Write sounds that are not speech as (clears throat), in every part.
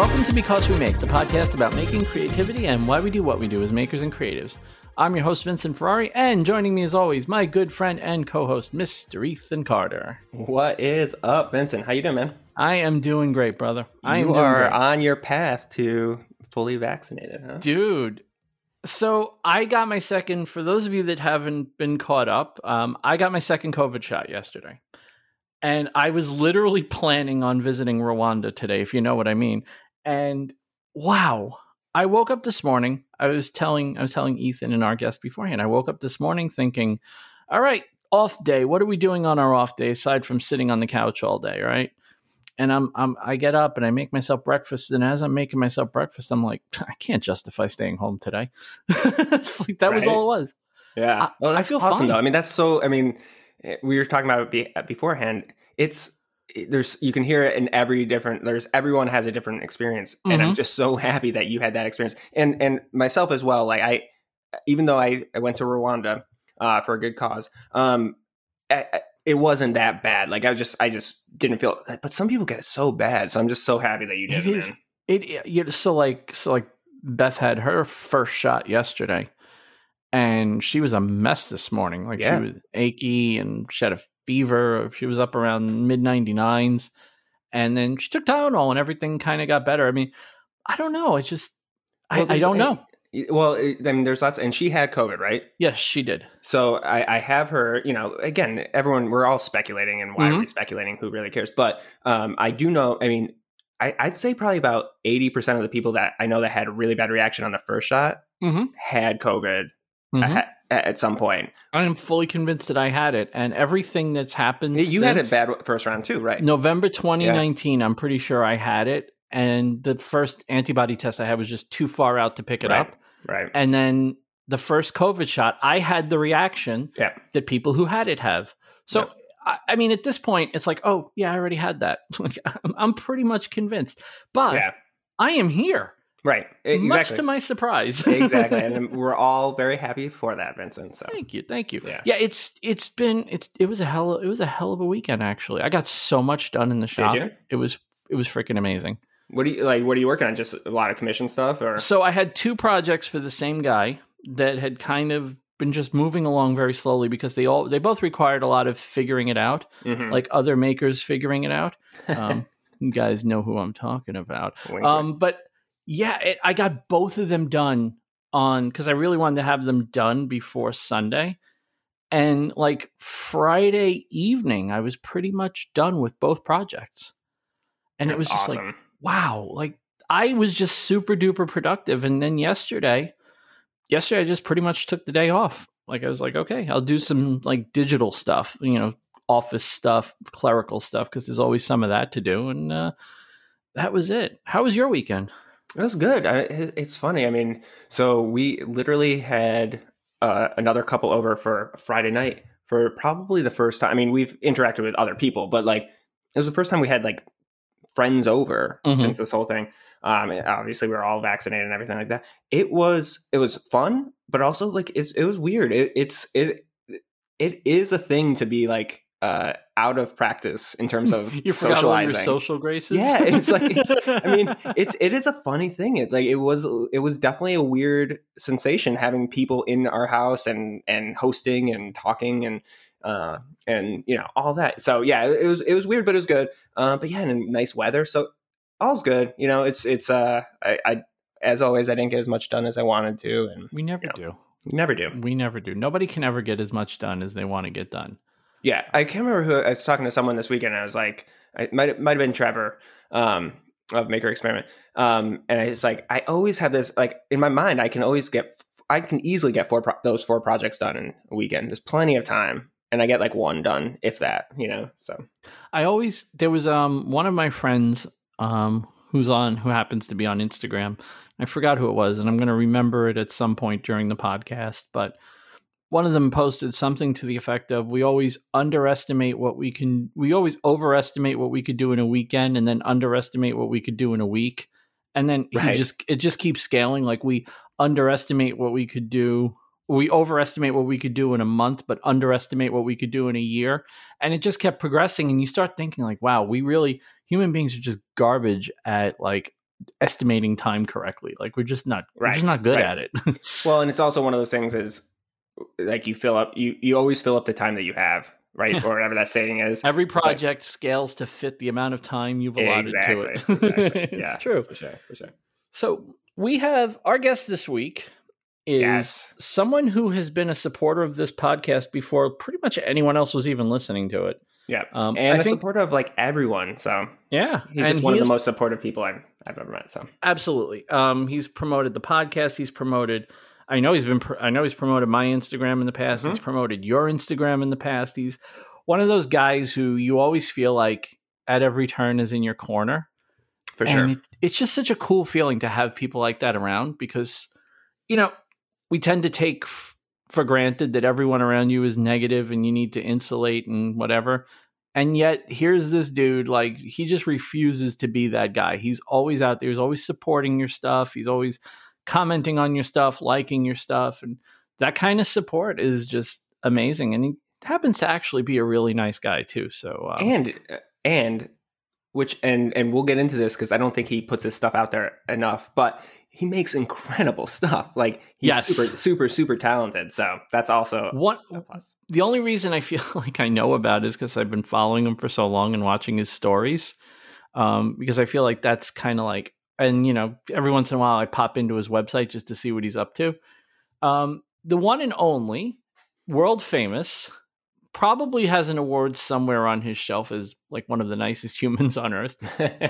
Welcome to Because We Make, the podcast about making creativity and why we do what we do as makers and creatives. I'm your host, Vincent Ferrari, and joining me as always, my good friend and co-host, Mr. Ethan Carter. What is up, Vincent? How you doing, man? I am doing great, brother. I you are great. on your path to fully vaccinated, huh? Dude. So I got my second, for those of you that haven't been caught up, um, I got my second COVID shot yesterday. And I was literally planning on visiting Rwanda today, if you know what I mean. And wow, I woke up this morning. I was telling I was telling Ethan and our guest beforehand. I woke up this morning thinking, all right, off day. What are we doing on our off day aside from sitting on the couch all day, right? And I'm, I'm I get up and I make myself breakfast. And as I'm making myself breakfast, I'm like, I can't justify staying home today. (laughs) Like, that was all it was. Yeah. I- well, I feel awesome, fine. though. I mean, that's so. I mean, eh, we were talking about it uh, beforehand. It's it- there's you can hear it in every different. There's everyone has a different experience, and I'm Mhm. just so (laughs) happy that you had that experience, and and myself as well. Like I, even though I, I went to Rwanda uh, for a good cause, um, I, I- it wasn't that bad. Like I just I just didn't feel. But some people get it so bad, so I'm just so happy that you did. is- man. It, it you so like so like Beth had her first shot yesterday, and she was a mess this morning. Like Yeah. she was achy and she had a fever. She was up around mid ninety nines, and then she took Tylenol and everything kind of got better. I mean, I don't know. It just I, Well, I there's- don't know. Well, it- I mean, there's lots, and she had COVID, right? Yes, she did. So I, I have her, you know, again, everyone, we're all speculating and why are we speculating? Who really cares? But um, I do know, I mean, I, I'd say probably about 80% of the people that I know that had a really bad reaction on the first shot Mhm. had COVID Mhm. At, some point. I am fully convinced that I had it, and everything that's happened. You had a bad first round too, right? November 2019, I'm pretty sure I had it. And the first antibody test I had was just too far out to pick it Right. up. Right. And then the first COVID shot, I had the reaction Yeah. that people who had it have. So, I, I mean, at this point, it's like, oh, yeah, I already had that. (laughs) Like, I'm, I'm pretty much convinced. But Yeah. I am here, Right. much Exactly. to my surprise. (laughs) exactly. And we're all very happy for that, Vincent. So Thank you, thank you. Yeah. Yeah, it's it's been it's it was a hell of, it was a hell of a weekend actually. I got so much done in the shop. you? It was it was freaking amazing. what do you like? What are you working on? Just a lot of commission stuff or? So I had two projects for the same guy that had kind of been just moving along very slowly because they all they both required a lot of figuring it out, Mhm. like other makers figuring it out. Um, (laughs) you guys know who I'm talking about. Um, but yeah, it, I got both of them done on because I really wanted to have them done before Sunday. And like Friday evening, I was pretty much done with both projects. And it was That's just like, wow, like I was just super duper productive. And then yesterday, yesterday I just pretty much took the day off. Like I was like, okay, I'll do some like digital stuff, you know, office stuff, clerical stuff, because there's always some of that to do. And uh, that was it. How was your weekend? It was good. I, it's funny. I mean, so we literally had uh, another couple over for Friday night for probably the first time. I mean, we've interacted with other people, but like it was the first time we had like friends over Mhm. since this whole thing. Um, obviously, we are all vaccinated and everything like that. It was it was fun, but also like it's, it was weird. It, it's it it is a thing to be like uh, out of practice in terms (laughs) of You forgot all your socializing. social graces. Yeah, it's like- (laughs) it's- I mean, it's it is a funny thing. It like it was it was definitely a weird sensation having people in our house and and hosting and talking and uh and you know all that. So yeah, it, was it was weird, but it was good. Uh, but yeah, and nice weather, so all's good. You know, it's it's uh I, I as always I didn't get as much done as I wanted to, and we never Yeah. do. you never do. We never do. Nobody can ever get as much done as they want to get done. Yeah, I can't remember who I was talking to someone this weekend. And I was like, I might might have been Trevor um, of Maker Experiment, um, and it's like I always have this like in my mind. I can always get, I can easily get four pro- those four projects done in a weekend. There's plenty of time, and I get like one done if that, you know. So I always there was um one of my friends um who's on who happens to be on Instagram. I forgot who it was, and I'm going to remember it at some point during the podcast. But one of them posted something to the effect of, "We always underestimate what we can. We always overestimate what we could do in a weekend, and then underestimate what we could do in a week." And then Right. just it just keeps scaling. Like we underestimate what we could do. We overestimate what we could do in a month, but underestimate what we could do in a year and it just kept progressing and you start thinking like wow we really human beings are just garbage at like estimating time correctly. Like we're just not we're just not good right. at it. (laughs) Well, and it's also one of those things is like you fill up you you always fill up the time that you have, right? or whatever that saying is. (laughs) Every like- project scales to fit the amount of time you've allotted Exactly, to it. (laughs) exactly, it's yeah. true. For sure, for sure. So we have our guest this week is Yes. someone who has been a supporter of this podcast before pretty much anyone else was even listening to it. Yeah. Um, and I a think, supporter of like everyone. So yeah, he's just one he of is- the most supportive people I've, I've ever met. So Absolutely. Um, he's promoted the podcast. He's promoted. I know he's been. Pr- I know he's promoted my Instagram in the past. He's mm-hmm. promoted your Instagram in the past. He's one of those guys who you always feel like at every turn is in your corner. for sure. it- it's just such a cool feeling to have people like that around because, you know, we tend to take f- for granted that everyone around you is negative and you need to insulate and whatever. And yet, here's this dude, like, he just refuses to be that guy. He's always out there. He's always supporting your stuff. He's always commenting on your stuff, liking your stuff. And that kind of support is just amazing. And he happens to actually be a really nice guy, too. So, um, and and which and and we'll get into this because I don't think he puts his stuff out there enough, but he makes incredible (laughs) stuff. Like he's Yes. super super super talented. So that's also what the only reason I feel (laughs) like I know about it is because I've been following him for so long and watching his stories. Um, because I feel like that's kind of like, and you know, every once in a while I pop into his website just to see what he's up to. Um, the one and only, world famous, probably has an award somewhere on his shelf as like one of the nicest (laughs) humans on earth.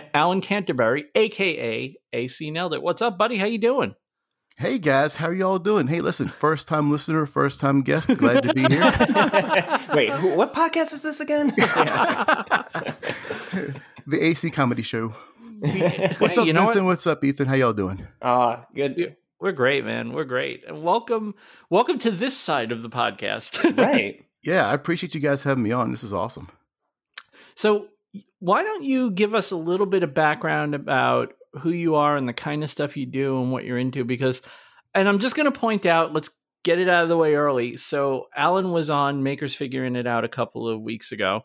(laughs) Alan Canterbury, aka AC Nailed It. What's up, buddy? How you doing? Hey guys, how are y'all doing? Hey, listen, first time listener, first time guest, glad to be here. (laughs) Wait, who, what podcast is this again? the AC comedy show. What's up, you know what? What's up, Ethan? How y'all doing? uh, good. We're great, man. We're great. And welcome, welcome to this side of the podcast. Right. (laughs) Yeah, I appreciate you guys having me on. This is awesome. So, why don't you give us a little bit of background about who you are and the kind of stuff you do and what you're into? Because, and I'm just going to point out, let's get it out of the way early. So, Alan was on Makers Figuring It Out a couple of weeks ago,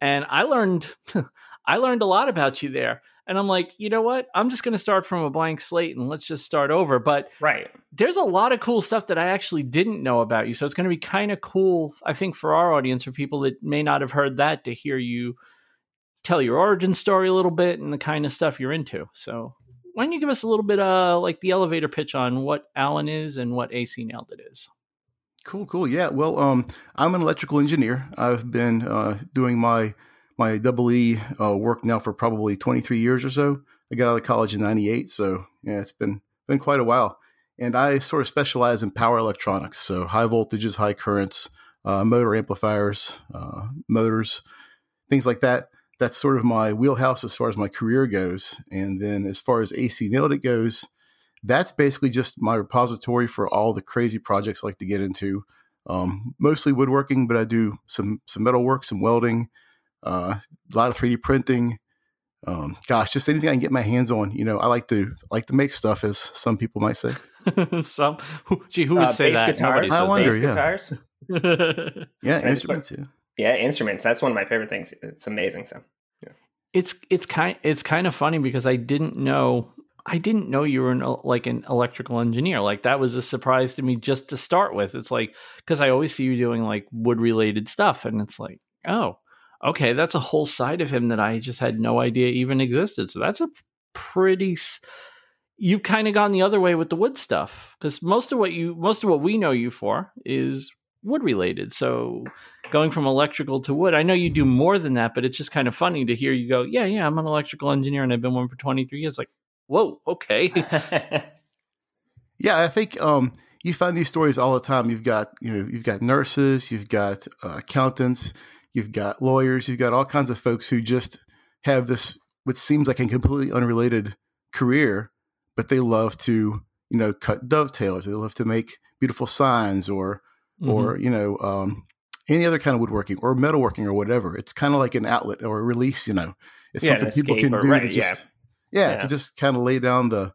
and I learned, (laughs) I learned a lot about you there. And I'm like, you know what? I'm just going to start from a blank slate and let's just start over. But Right. there's a lot of cool stuff that I actually didn't know about you. So it's going to be kind of cool, I think, for our audience, for people that may not have heard that, to hear you tell your origin story a little bit and the kind of stuff you're into. So why don't you give us a little bit uh like the elevator pitch on what Alan is and what AC Nailed It is? Cool, cool. Yeah, well, um, I'm an electrical engineer. I've been uh, doing my my double E uh, work now for probably 23 years or so. I got out of college in '98, so yeah, it's been been quite a while. And I sort of specialize in power electronics, so high voltages, high currents, uh, motor amplifiers, uh, motors, things like that. That's sort of my wheelhouse as far as my career goes. And then as far as AC Nailed It goes, that's basically just my repository for all the crazy projects I like to get into. Um, mostly woodworking, but I do some some metal work, some welding, a lot of 3D printing. Um, gosh, just anything I can get my hands on. You know, I like to like to make stuff, as some people might say. (laughs) Some, who, gee, who would Uh, say bass that? Guitars. I wonder, bass yeah. guitars. that. (laughs) Yeah, Nice. instruments. Yeah. Yeah, instruments. That's one of my favorite things. It's amazing. So it's it's kind it's kind of funny because I didn't know I didn't know you were an, like an electrical engineer. Like that was a surprise to me just to start with. It's like because I always see you doing like wood related stuff, and it's like, oh, okay, that's a whole side of him that I just had no idea even existed. So that's a pretty you've kind of gone the other way with the wood stuff because most of what you most of what we know you for is wood related. So going from electrical to wood. I know you do more than that, but it's just kind of funny to hear you go, yeah, yeah, I'm an electrical engineer and I've been one for 23 years. Like, whoa, okay. (laughs) Yeah, I think um, you find these stories all the time. You've got you know you've got nurses, you've got uh, accountants, you've got lawyers, you've got all kinds of folks who just have this what seems like a completely unrelated career, but they love to you know cut dovetails. They love to make beautiful signs or Mm-hmm. or you know um, any other kind of woodworking or metalworking or whatever. It's kind of like an outlet or a release. You know, it's Yeah, something people can or- do right, to yeah. just yeah, Yeah. to just kind of lay down the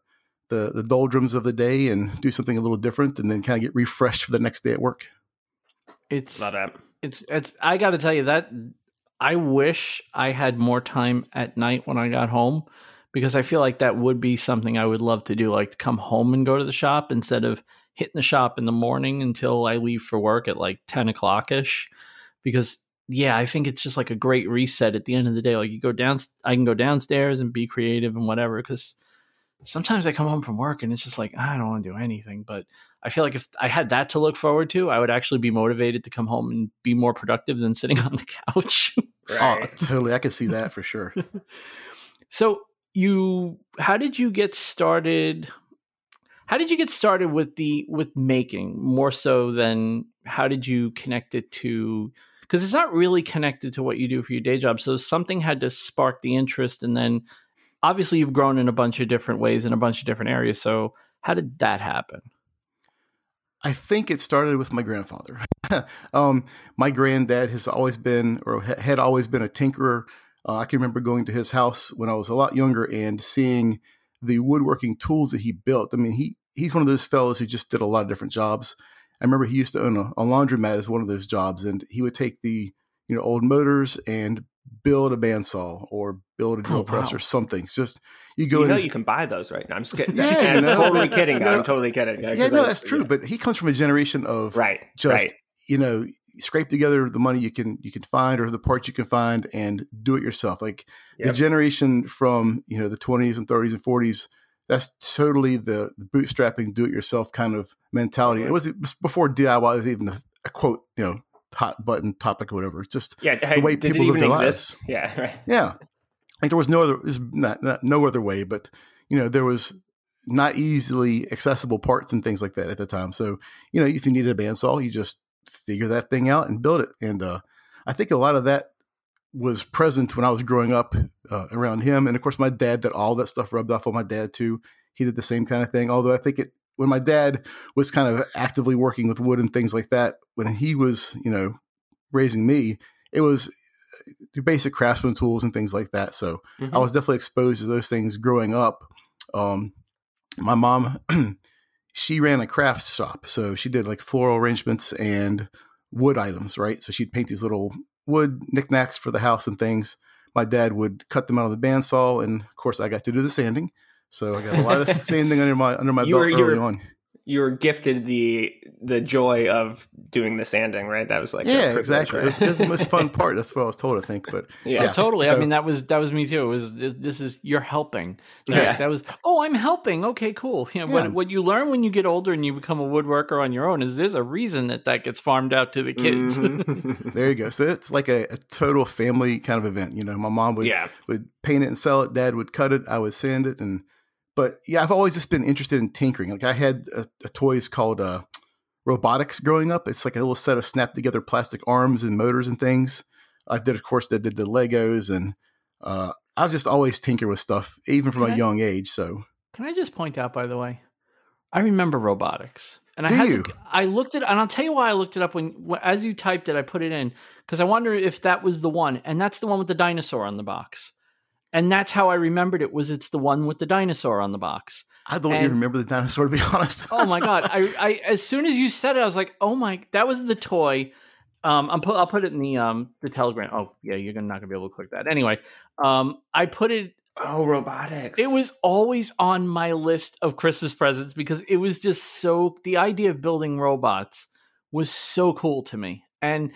the the doldrums of the day and do something a little different, and then kind of get refreshed for the next day at work. it's, Love that. It's, it's, I got to tell you that I wish I had more time at night when I got home because I feel like that would be something I would love to do, like to come home and go to the shop instead of hitting the shop in the morning until I leave for work at like 10 o'clock ish. Because yeah, I think it's just like a great reset at the end of the day. Like you go down, I can go downstairs and be creative and whatever. Because sometimes I come home from work and it's just like I don't want to do anything. But I feel like if I had that to look forward to, I would actually be motivated to come home and be more productive than sitting (laughs) on the couch. right. Oh, totally, I can see that for sure. (laughs) so you, how did you get started? How did you get started with the with making more so than how did you connect it to? Because it's not really connected to what you do for your day job. So something had to spark the interest, and then obviously you've grown in a bunch of different ways in a bunch of different areas. So how did that happen? I think it started with my grandfather. (laughs) um, my granddad has always been, or had always been, a tinkerer. Uh, I can remember going to his house when I was a lot younger and seeing the woodworking tools that he built. I mean, he he's one of those fellows who just did a lot of different jobs. I remember he used to own a, a laundromat as one of those jobs, and he would take the you know old motors and build a bandsaw or build a drill oh, press wow. or something. It's just you go. You know, you can buy those right now. I'm just kidding. (laughs) yeah, no, totally kidding. No, I'm totally kidding. Yeah, no, I, that's true. But he comes from a generation of right, just right. you know, scrape together the money you can you can find or the parts you can find and do it yourself. Like yep. the generation from you know the 20s and 30s and 40s. That's totally the, the bootstrapping, do-it-yourself kind of mentality. It mm-hmm. was before DIY was even a, a quote, you know, hot button topic or whatever. It's just yeah, the way people live their lives. Yeah, (laughs) right. Yeah, like there was no other, was not, not no other way, but you know there was not easily accessible parts and things like that at the time. So you know if you needed a bandsaw, you just figure that thing out and build it. And uh, I think a lot of that was present when I was growing up uh, around him, and of course my dad. That all that stuff rubbed off on my dad too. He did the same kind of thing. Although I think it when my dad was kind of actively working with wood and things like that, when he was, you know, raising me, it was basic craftsman tools and things like that. So mm-hmm. I was definitely exposed to those things growing up. Um, my mom, (clears throat) she ran a crafts shop, so she did like floral arrangements and wood items, right? So she'd paint these little wood knickknacks for the house and things. My dad would cut them out of the bandsaw, and of course, I got to do the sanding. So I got a lot of (laughs) sanding under my under my you belt were, early were, on. You were gifted the the joy of doing the sanding, right? That was like yeah, exactly. Right? It, was, it, was, the most fun (laughs) part. That's what I was told. I think, but yeah, yeah. totally. So, I mean, that was that was me too. It was this is you're helping. Like, yeah, that was oh, I'm helping. Okay, cool. You know, yeah. what, what you learn when you get older and you become a woodworker on your own is there's a reason that that gets farmed out to the kids. Mm-hmm. (laughs) (laughs) there you go. So it's like a, a, total family kind of event. You know, my mom would yeah. would paint it and sell it. Dad would cut it. I would sand it and but yeah, I've always just been interested in tinkering. Like I had a, a toys called uh, Robotix growing up. It's like a little set of snap together plastic arms and motors and things. I did, of course, did, did the Legos and uh, I've just always tinkered with stuff, even from can a I, young age. So can I just point out, by the way, I remember Robotix. And Do I had you? To, I looked it, and I'll tell you why I looked it up when, as you typed it, I put it in because I wonder if that was the one, and that's the one with the dinosaur on the box and that's how I remembered it. Was it's the one with the dinosaur on the box? I don't and, even remember the dinosaur to be (laughs) honest. oh my god! I, (laughs) I as soon as you said it, I was like, oh my, that was the toy. Um, I'm put, I'll put it in the um the Telegram. Oh yeah, you're gonna not gonna be able to click that anyway. Um, I put it. Oh, Robotix! It was always on my list of Christmas presents because it was just so. The idea of building robots was so cool to me, and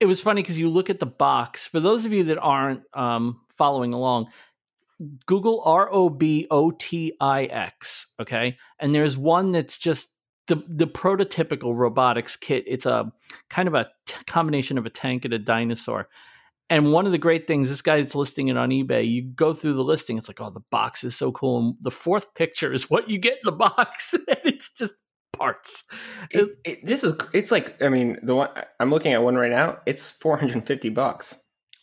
it was funny because you look at the box. For those of you that aren't um, following along, Google R O B O T I X. Okay. And there's one that's just the, the prototypical Robotix kit. It's a kind of a t- combination of a tank and a dinosaur. And one of the great things, this guy that's listing it on eBay, you go through the listing, it's like, oh, the box is so cool. And the fourth picture is what you get in the box. (laughs) and it's just parts. It, it, this is, it's like, I mean, the one I'm looking at one right now, it's 450 bucks.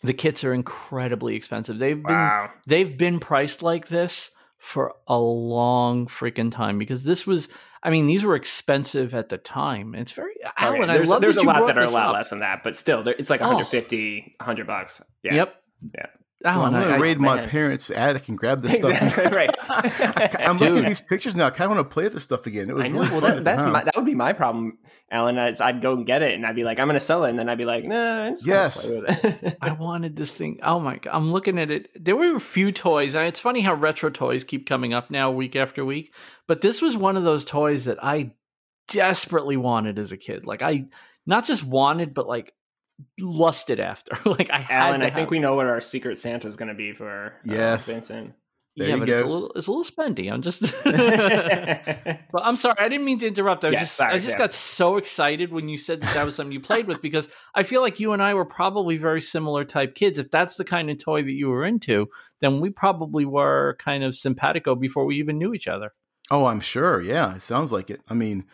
The kits are incredibly expensive. They've been wow. they've been priced like this for a long freaking time because this was I mean these were expensive at the time. It's very oh, Alan, okay. there's, I love there's a lot that are a lot up. less than that, but still it's like 150 oh. 100 bucks. Yeah. Yep. Yeah. Alan, Well, I'm gonna I- raid my man. parents' attic and grab this Exactly stuff. right. (laughs) (laughs) I'm looking at these pictures now. I kind of want to play with this stuff again. It was really Well, fun that, that's time. my, that would be my problem, Alan. Is I'd go and get it, and I'd be like, I'm going to sell it, and then I'd be like, Nah, I'm just gonna Yes. play with it. (laughs) I wanted this thing. Oh my god! I'm looking at it. There were a few toys, and it's funny how retro toys keep coming up now, week after week. But this was one of those toys that I desperately wanted as a kid. Like I not just wanted, but like lusted after. (laughs) like I had. Alan, to I think have we know what our secret Santa is going to be for uh, Yes. Vincent. There yeah, you but it's a little it's a little spendy. I'm just (laughs) (laughs) But I'm sorry, I didn't mean to interrupt. I was Yeah, just sorry, I just yeah. got so excited when you said that that was something you played with because I feel like you and I were probably very similar type kids. If that's the kind of toy that you were into, then we probably were kind of simpatico before we even knew each other. Oh, I'm sure. Yeah, it sounds like it. I mean,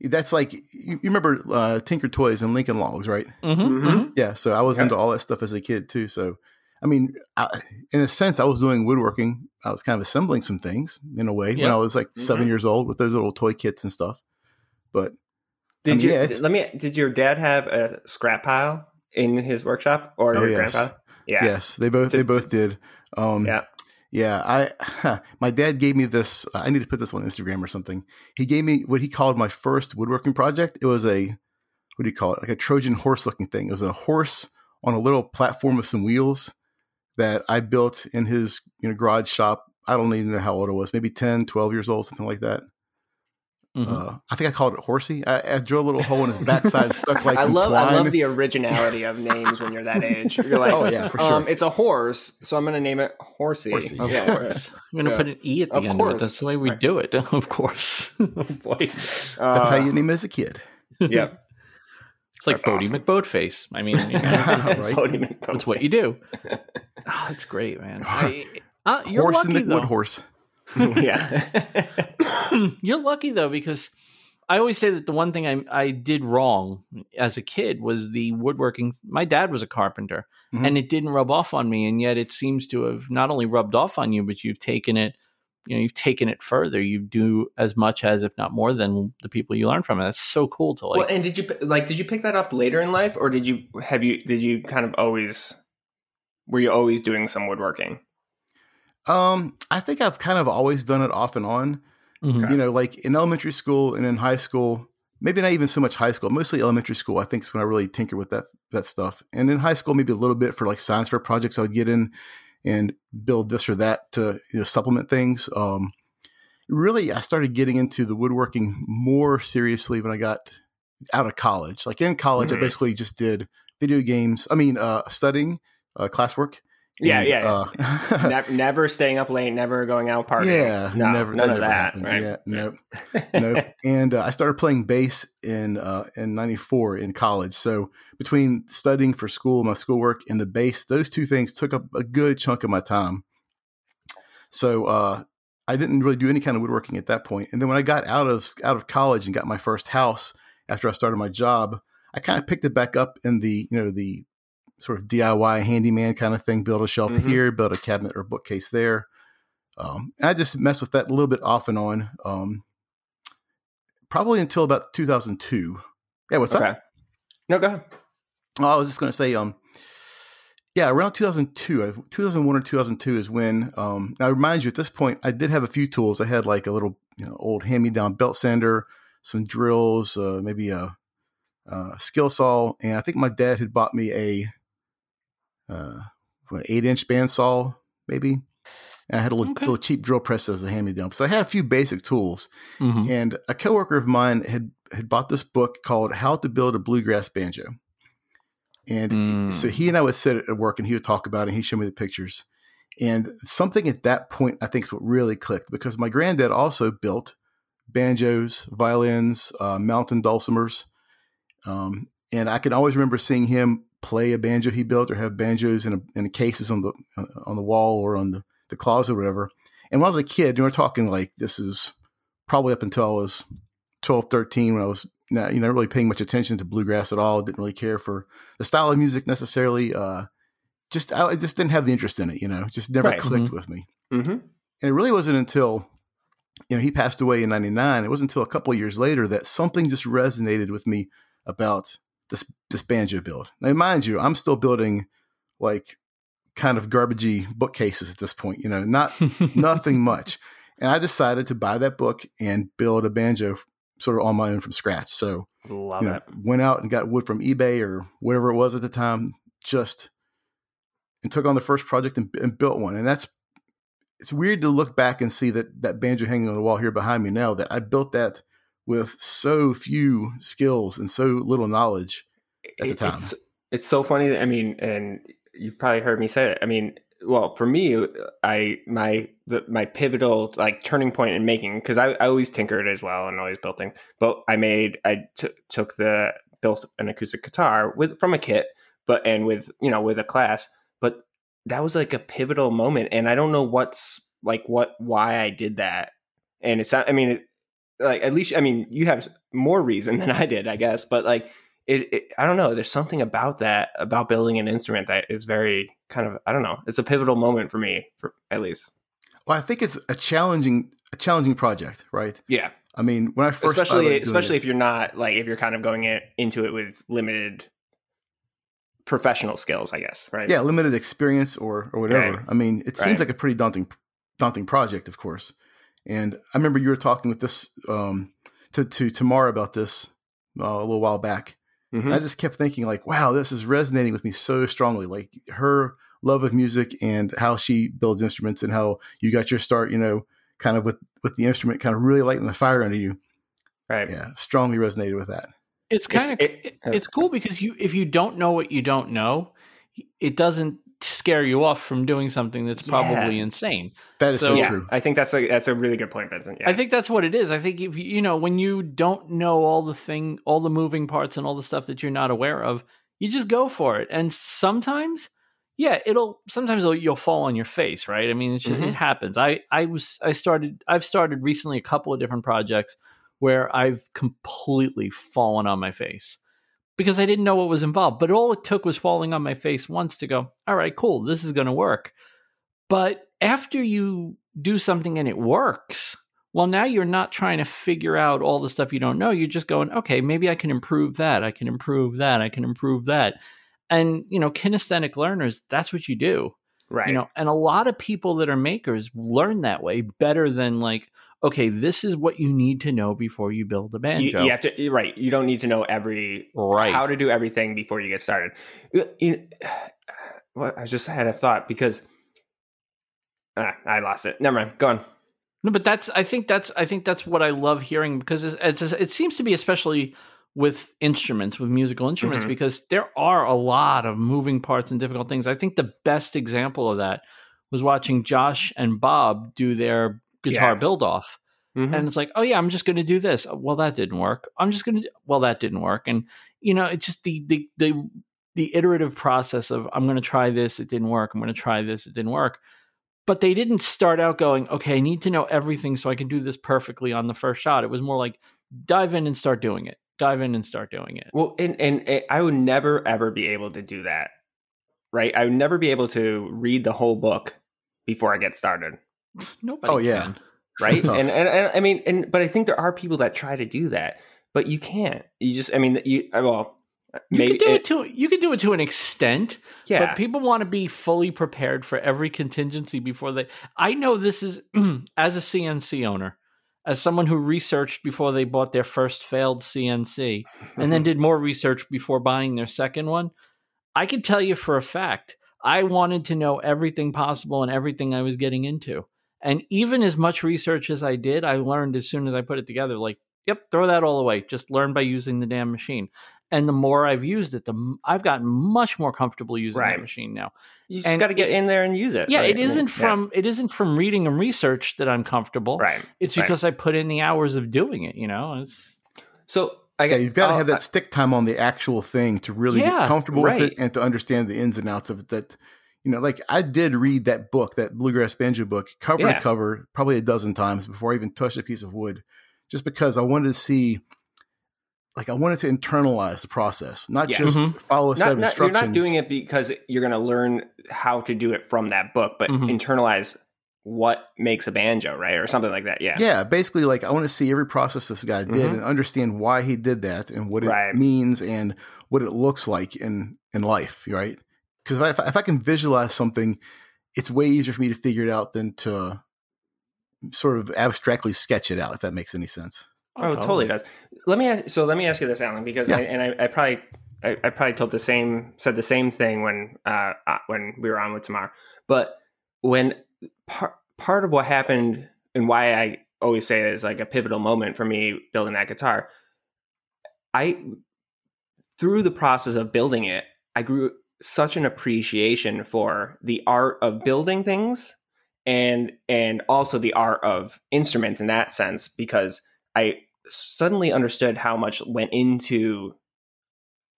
that's like you, you remember uh, Tinker Toys and Lincoln Logs, right? Mm-hmm, Mhm. Yeah. So I was Yeah. into all that stuff as a kid too. So, I mean, I, in a sense, I was doing woodworking. I was kind of assembling some things in a way when I was like 7 Mhm. years old with those little toy kits and stuff. But Did mean, you yeah, let me? Did your dad have a scrap pile in his workshop or Oh, your yes. grandpa? Yeah. yes, they both they both did. Um, Yeah. Yeah, I (laughs) my dad gave me this. Uh, I need to put this on Instagram or something. He gave me what he called my first woodworking project. It was a what do you call it? Like a Trojan horse looking thing. It was a horse on a little platform with some wheels that I built in his you know garage shop. I don't even know how old it was, maybe 10, 12 years old, something like that. Mhm. Uh, I think I called it Horsey. I, I drilled a little hole in his backside, stuck like (laughs) I some love twine. I love the originality of names when you're that age. You're like, oh yeah, for sure. um, it's a horse, so I'm going to name it Horsey. Horsey. Of Yeah. course. (laughs) I'm gonna Yeah. put an E at the Of end of it. course. That's the way we Right. do it. (laughs) Of course. oh boy. That's Uh, how you name it as a kid. Yep. It's like That's Boaty awesome. McBoatface. I mean, you know, Right. Boaty McBoatface. that's what you do. Oh, that's great, man. I, uh, you're horse lucky, and the though. wood horse. (laughs) yeah. (coughs) You're lucky though because I always say that the one thing I I did wrong as a kid was the woodworking. My dad was a carpenter, Mhm. and it didn't rub off on me, and yet it seems to have not only rubbed off on you, but you've taken it. You know, you've taken it further. You do as much as, if not more, than the people you learn from. And that's so cool to like. well, and did you like? Did you pick that up later in life, or did you have you? Did you kind of always? Were you always doing some woodworking? Um, I think I've kind of always done it off and on. Mhm. You know, like in elementary school and in high school, maybe not even so much high school, mostly elementary school. I think is when I really tinker with that that stuff. And in high school, maybe a little bit for like science fair projects, I would get in and build this or that to you know, supplement things. Um, really, I started getting into the woodworking more seriously when I got out of college. Like in college, Mhm. I basically just did video games. I mean, uh, studying, uh, classwork. Yeah, and, yeah. Uh, (laughs) never, never staying up late, never going out partying. Yeah, no, never, none that of never that. happened. Right? Yeah, nope, (laughs) nope. And uh, I started playing bass in uh, in '94 in college. So between studying for school, my schoolwork, and the bass, those two things took up a good chunk of my time. So uh, I didn't really do any kind of woodworking at that point. And then when I got out of out of college and got my first house after I started my job, I kind of picked it back up in the you know the sort of DIY handyman kind of thing. Build a shelf Mhm. here, build a cabinet or bookcase there. Um, and I just messed with that a little bit off and on, um, probably until about 2002. Yeah, what's Okay. up? No, go ahead. Oh, I was just going to say, um, yeah, around 2002, 2001 or 2002 is when. Um, now, I remind you, at this point, I did have a few tools. I had like a little, you know, old hand-me-down belt sander, some drills, uh, maybe a, a skill saw, and I think my dad had bought me a uh, what, eight-inch bandsaw, maybe. And I had a little, Okay. little cheap drill press as a hand-me-down. So I had a few basic tools. Mhm. And a coworker of mine had had bought this book called How to Build a Bluegrass Banjo. And Mm. so he and I would sit at work and he would talk about it and he'd show me the pictures. And something at that point I think is what really clicked because my granddad also built banjos, violins, uh, mountain dulcimers. Um, and I can always remember seeing him play a banjo he built or have banjos in, a, in cases on the uh, on the wall or on the, the closet or whatever. And when I was a kid, and we're talking like this is probably up until I was 12, 13 when I was not, you know, really paying much attention to bluegrass at all. Didn't really care for the style of music necessarily. Uh, just, I just didn't have the interest in it, you know, just never Right. clicked with me. Mm-hmm. And it really wasn't until, you know, he passed away in 99. It wasn't until a couple of years later that something just resonated with me about this, this banjo build. Now, mind you, I'm still building like kind of garbagey bookcases at this point. You know, not (laughs) nothing much. And I decided to buy that book and build a banjo sort of on my own from scratch. So Love you know, it. went out and got wood from eBay or whatever it was at the time, just and took on the first project and, and built one. And that's it's weird to look back and see that that banjo hanging on the wall here behind me now that I built that with so few skills and so little knowledge at the time. It's, it's so funny. I mean, and you've probably heard me say it. I mean, well, for me, I my the, my pivotal like turning point in making because I, I always tinkered as well and always built things. But I made I t- took the built an acoustic guitar with from a kit, but and with you know with a class. But that was like a pivotal moment, and I don't know what's like what why I did that. And it's not. I mean, it, like at least I mean you have more reason (laughs) than I did, I guess. But like it, it, I don't know. There's something about that about building an instrument that is very kind of I don't know. It's a pivotal moment for me, for at least. well, I think it's a challenging a challenging project, right? Yeah, I mean, when I first especially especially if you're not like if you're kind of going in, into it with limited professional skills, I guess. Right. yeah, limited experience or or whatever. Right. I mean, it seems Right. like a pretty daunting daunting project, of course. And I remember you were talking with this um, to to Tamara about this uh, a little while back. Mhm. And I just kept thinking, like, wow, this is resonating with me so strongly. Like her love of music and how she builds instruments and how you got your start, you know, kind of with with the instrument kind of really lighting the fire under you. Right. Yeah, strongly resonated with that. It's kind of it- it, it's cool because you if you don't know what you don't know, it doesn't scare you off from doing something that's probably Yeah. insane. That is so, So- yeah, true. I think that's a that's a really good point, Vincent. Yeah. I think that's what it is. I think if you you know when you don't know all the thing, all the moving parts and all the stuff that you're not aware of, you just go for it. And sometimes, yeah, it'll sometimes it'll, you'll fall on your face, right? I mean, it, just, Mhm. it happens. I I was I started I've started recently a couple of different projects where I've completely fallen on my face because I didn't know what was involved. But all it took was falling on my face once to go, all right, cool, this is going to work. But after you do something and it works, well, now you're not trying to figure out all the stuff you don't know. You're just going, okay, maybe I can improve that. I can improve that. I can improve that. And, you know, kinesthetic learners, that's what you do. right. You know, and a lot of people that are makers learn that way better than like, okay, this is what you need to know before you build a banjo. you have to right. You don't need to know every right. how to do everything before you get started. You- you- (sighs) well, I just had a thought because ah, I lost it. Never mind. Go on. No, but that's I think that's I think that's what I love hearing because it's, it's it seems to be especially with instruments with musical instruments Mhm. because there are a lot of moving parts and difficult things. I think the best example of that was watching Josh and Bob do their guitar Yeah. build off. Mhm. And it's like, oh yeah, I'm just going to do this. Well, that didn't work. I'm just going to. Well, that didn't work. And you know, it's just the the the the iterative process of I'm going to try this. It didn't work. I'm going to try this. It didn't work. But they didn't start out going, okay, I need to know everything so I can do this perfectly on the first shot. It was more like dive in and start doing it. Dive in and start doing it. Well, and, and and I would never ever be able to do that. Right? I would never be able to read the whole book before I get started. (laughs) Nobody. Oh, yeah. can. (laughs) Right? and, and and I mean, and but I think there are people that try to do that, but you can't. You just, I mean, you uh, well, uh, You maybe can do it- it to you can do it to an extent. yeah, But people want to be fully prepared for every contingency before they. I know this is (clears throat) as a CNC owner, as someone who researched before they bought their first failed CNC (laughs) and then did more research before buying their second one. I can tell you for a fact, I wanted to know everything possible and everything I was getting into. And even as much research as I did, I learned as soon as I put it together, like, yep, throw that all away. Just learn by using the damn machine. And the more I've used it, the m- I've gotten much more comfortable using Right. that machine now. you just got to get in there and use it. Yeah, right? it I mean, isn't yeah. from it isn't from reading and research that I'm comfortable. right. It's right. because I put in the hours of doing it. You know, it's, So I Yeah, you've got to have that stick time on the actual thing to really Yeah, get comfortable right. with it and to understand the ins and outs of it. That you know, like I did read that book, that bluegrass banjo book, cover Yeah. to cover, probably a dozen times before I even touched a piece of wood, just because I wanted to see, like, I wanted to internalize the process, not Yeah. just Mhm. follow a set not, of not, you're not doing it because you're going to learn how to do it from that book, but Mhm. internalize what makes a banjo, right, or something like that. Yeah, Yeah, basically, like I want to see every process this guy did Mhm. and understand why he did that and what it Right. means and what it looks like in in life, right? Because if, if I can visualize something, it's way easier for me to figure it out than to sort of abstractly sketch it out. If that makes any sense. Oh, totally. totally does. Let me ask, so let me ask you this, Alan, because yeah. I, and I, I probably I, I, probably told the same said the same thing when uh, uh when we were on with Tamar, but when part part of what happened and why I always say it is like a pivotal moment for me building that guitar, I through the process of building it, I grew such an appreciation for the art of building things and and also the art of instruments in that sense because I suddenly understood how much went into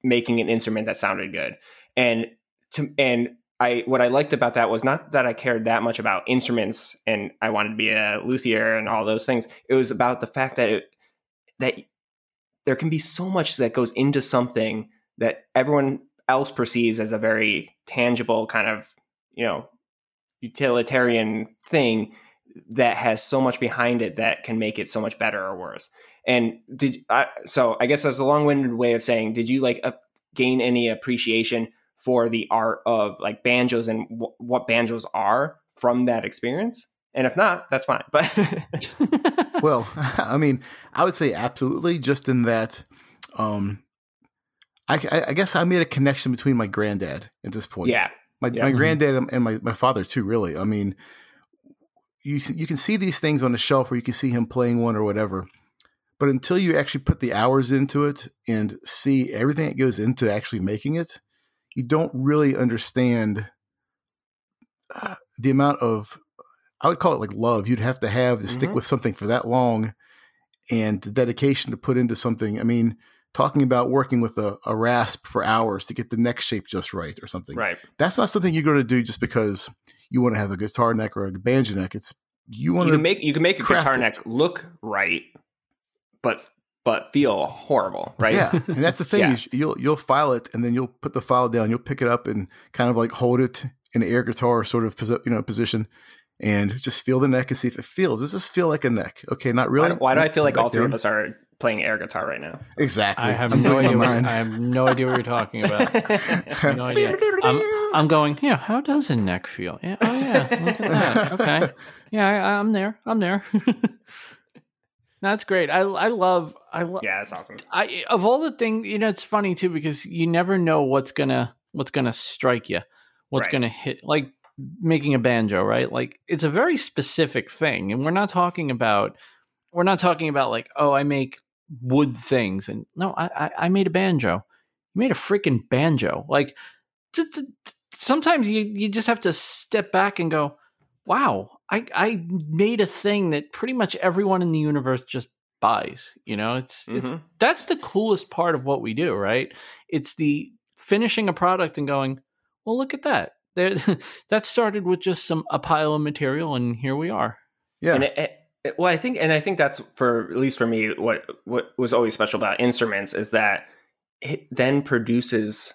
making an instrument that sounded good. And to and I what I liked about that was not that I cared that much about instruments and I wanted to be a luthier and all those things. It was about the fact that it, that there can be so much that goes into something that everyone else perceives as a very tangible kind of, you know, utilitarian thing that has so much behind it that can make it so much better or worse. And did I, so? I guess that's a long-winded way of saying, did you like uh, gain any appreciation for the art of like banjos and w- what banjos are from that experience? And if not, that's fine. But (laughs) well, (laughs) I mean, I would say absolutely. Just in that, um, I, I, guess I made a connection between my granddad at this point. Yeah, my yeah. my granddad and my my father too. Really, I mean, you you can see these things on the shelf, or you can see him playing one or whatever. But until you actually put the hours into it and see everything that goes into actually making it, you don't really understand uh, the amount of I would call it like love you'd have to have to mm-hmm. stick with something for that long and the dedication to put into something. I mean, talking about working with a, a rasp for hours to get the neck shape just right or something. Right. That's not something you're going to do just because you want to have a guitar neck or a banjo neck. It's you want to make you can make a guitar it. neck look right but but feel horrible, right? Yeah, and that's the (laughs) thing. yeah. is you'll you'll file it, and then you'll put the file down. You'll pick it up and kind of like hold it in an air guitar sort of you know position, and just feel the neck and see if it feels. Does this feel like a neck? Okay, not really. Why, why do I feel like all three down. of us are playing air guitar right now? Exactly. I have I'm no idea. What, I have no idea what you're talking about. (laughs) no idea. I'm, I'm going. Yeah. How does a neck feel? Yeah. Oh yeah. Look at that. (laughs) Okay. Yeah. I, I'm there. I'm there. (laughs) That's great. I I love I love. Yeah, that's awesome. I of all the things, you know, it's funny too because you never know what's gonna what's gonna strike you, what's right. gonna hit. Like making a banjo, right? Like it's a very specific thing, and we're not talking about we're not talking about like oh, I make wood things, and no, I I, I made a banjo. You made a freaking banjo. Like th- th- sometimes you you just have to step back and go, wow, I I made a thing that pretty much everyone in the universe just buys. You know, it's mm-hmm. it's that's the coolest part of what we do, right? It's the finishing a product and going, well, look at that. There, (laughs) that started with just some a pile of material, and here we are. Yeah. And it, it, well, I think, and I think that's for at least for me, what what was always special about instruments is that it then produces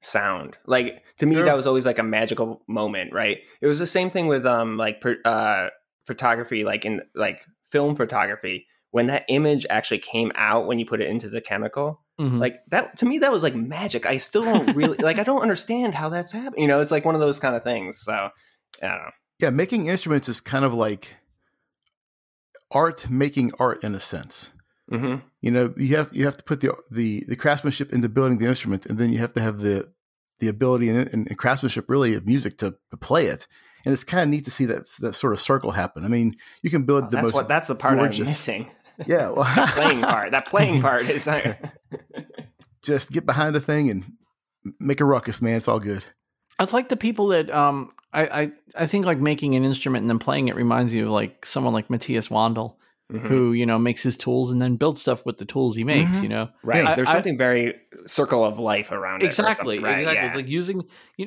sound. Like to me, sure. that was always like a magical moment, right? It was the same thing with um like per, uh photography, like in like film photography. When that image actually came out, when you put it into the chemical, mm-hmm. like that to me, that was like magic. I still don't really like. I don't understand how that's happening. You know, it's like one of those kind of things. So, I don't know. Yeah, making instruments is kind of like art making art in a sense. Mm-hmm. You know, you have you have to put the the the craftsmanship into building the instrument, and then you have to have the the ability and, and, and craftsmanship really of music to, to, play it. And it's kind of neat to see that that sort of circle happen. I mean, you can build oh, the that's most. What, that's the part gorgeous, I'm missing. (laughs) Yeah, well, (laughs) that playing part. That playing part is. (laughs) just get behind the thing and make a ruckus, man. It's all good. It's like the people that um I, I I think like making an instrument and then playing it reminds you of like someone like Matthias Wandel mm-hmm. who you know makes his tools and then builds stuff with the tools he makes. Mm-hmm. You know, right? I, There's I, something very circle of life around exactly, it. Right? Exactly, yeah. It's like using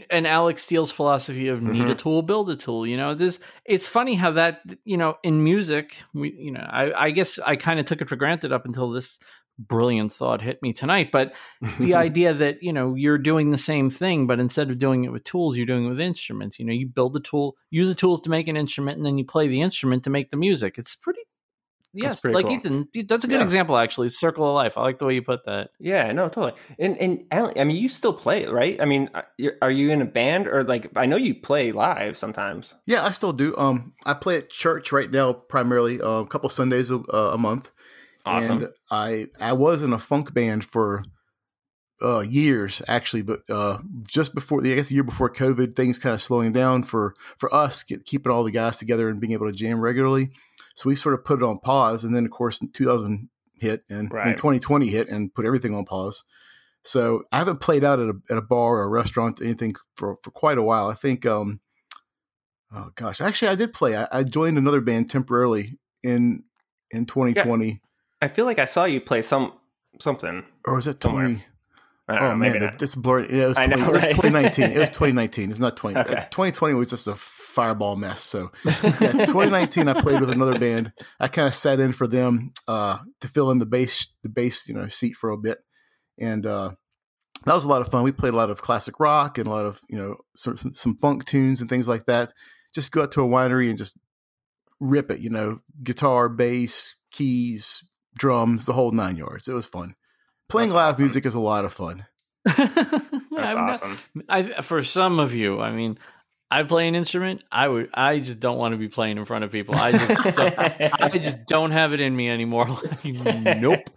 and Alex Steele's philosophy of need a mm-hmm. tool, build a tool. You know, this it's funny how that you know in music, we you know, I, I guess I kind of took it for granted up until this brilliant thought hit me tonight but the (laughs) idea that you know you're doing the same thing but instead of doing it with tools you're doing it with instruments you know you build the tool use the tools to make an instrument and then you play the instrument to make the music it's pretty yes, pretty like cool. Ethan, that's a good Yeah. example. Actually, circle of life. I like the way you put that. Yeah, no, totally. And and Alan, I mean, you still play, right? I mean, are you- are you in a band or like? I know you play live sometimes. Yeah, I still do. Um, I play at church right now, primarily uh, a couple Sundays a, uh, a month. Awesome. And I I was in a funk band for uh, years actually, but uh, just before the I guess the year before COVID, things kind of slowing down for for us, get, keeping all the guys together and being able to jam regularly. So we sort of put it on pause, and then of course 2000 hit and I mean, 2020 hit and put everything on pause. So I haven't played out at a, at a bar or a restaurant, anything for, for quite a while. I think, um, oh gosh, actually I did play. I, I joined another band temporarily in in 2020, I feel like I saw you play some something. or was it. 20? Oh know, man, that, that's blurry. Yeah, it was, I 20, know, it was 2019. It was (laughs) 2019. It's not 20. Okay. uh, 2020 was just a fireball mess. So yeah, (laughs) 2019 I played with another band. I kind of sat in for them uh, to fill in the bass the bass you know seat for a bit, and uh, that was a lot of fun. We played a lot of classic rock and a lot of you know some some, some funk tunes and things like that. Just go out to a winery and just rip it. You know, guitar, bass, keys, drums, the whole nine yards. It was fun. Playing That's live awesome. music is a lot of fun. (laughs) That's I'm not- awesome. I for some of you, I mean, I play an instrument. I would. I just don't want to be playing in front of people. I just. don't, I just (laughs) don't have it in me anymore. (laughs) Nope.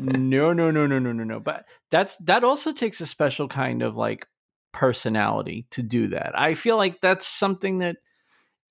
No, no, no, no, no, no, no. But that's that also takes a special kind of like personality to do that. I feel like that's something that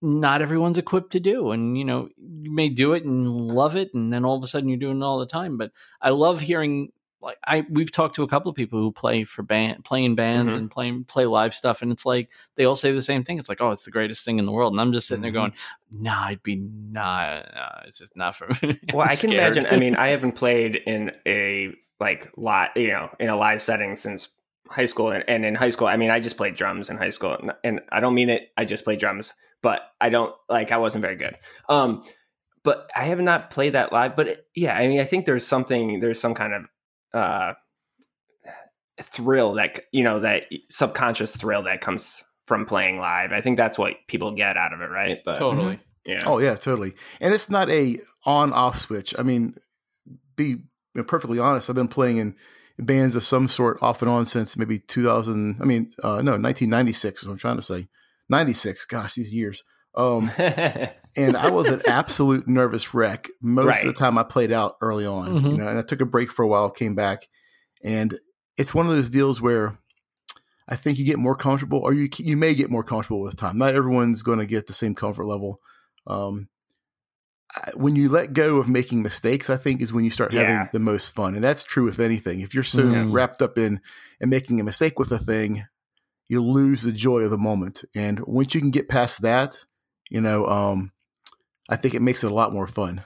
not everyone's equipped to do. And you know, you may do it and love it, and then all of a sudden you're doing it all the time. But I love hearing like I we've talked to a couple of people who play for band playing bands Mhm. and playing play live stuff and it's like they all say the same thing. It's like, oh, it's the greatest thing in the world. And I'm just sitting there Mhm. going, nah, I'd be nah, nah it's just not for me. (laughs) Well, I'm can imagine. I mean, I haven't played in a like lot, you know, in a live setting since high school. And, and in high school, I mean, I just played drums in high school, and, and I don't mean it. I just played drums, but I don't like. I wasn't very good. Um, but I have not played that live. But it- yeah, I mean, I think there's something. There's some kind of uh thrill that you know that subconscious thrill that comes from playing live. I think that's what people get out of it, right? But totally. yeah, Oh yeah, totally. And it's not a on off switch. I mean, be perfectly honest, I've been playing in bands of some sort off and on since maybe 2000. I mean, uh, no, 1996 is what I'm trying to say. 96. Gosh, these years. Um, (laughs) and I was an absolute nervous wreck most of the time I played out early on. You Mhm. know, and I took a break for a while, came back, and it's one of those deals where I think you get more comfortable, or you you may get more comfortable with time. Not everyone's going to get the same comfort level. Um, when you let go of making mistakes, I think is when you start Yeah. having the most fun, and that's true with anything. If you're so Mm. wrapped up in in making a mistake with a thing, you lose the joy of the moment. And once you can get past that, you know, um, I think it makes it a lot more fun.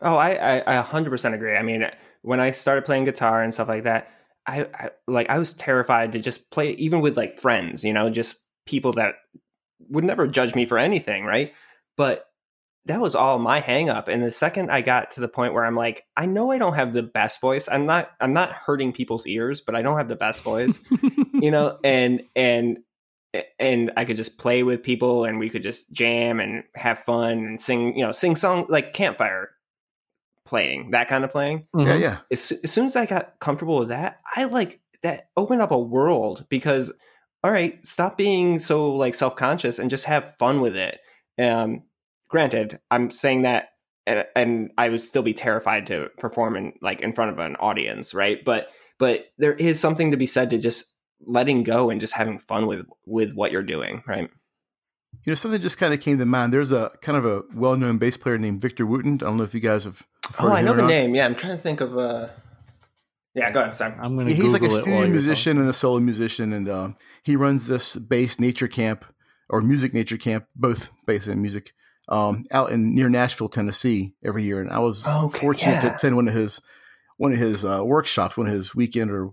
Oh, I, I, I 100% agree. I mean, when I started playing guitar and stuff like that, I, I like I was terrified to just play, even with like friends, you know, just people that would never judge me for anything, right? But that was all my hang up. And the second I got to the point where I'm like, I know I don't have the best voice. I'm not I'm not hurting people's ears, but I don't have the best voice (laughs) you know and and and i could just play with people and we could just jam and have fun and sing you know sing song like campfire playing that kind of playing Yeah, Mhm. yeah. as, as soon as i got comfortable with that i like that opened up a world because all right stop being so like self-conscious and just have fun with it um granted i'm saying that and, and i would still be terrified to perform in like in front of an audience right but but there is something to be said to just letting go and just having fun with with what you're doing right You know, something just kind of came to mind. There's a kind of a well-known bass player named Victor Wooten. I don't know if you guys have. heard oh of i know the not. name yeah i'm trying to think of uh yeah go ahead sorry I'm gonna He's like a Google studio musician and a solo musician, and uh, he runs this bass nature camp or music nature camp, both bass and music, um, out in near Nashville, Tennessee, every year. And I was Okay, fortunate to attend one of his one of his uh, workshops, one of his weekend or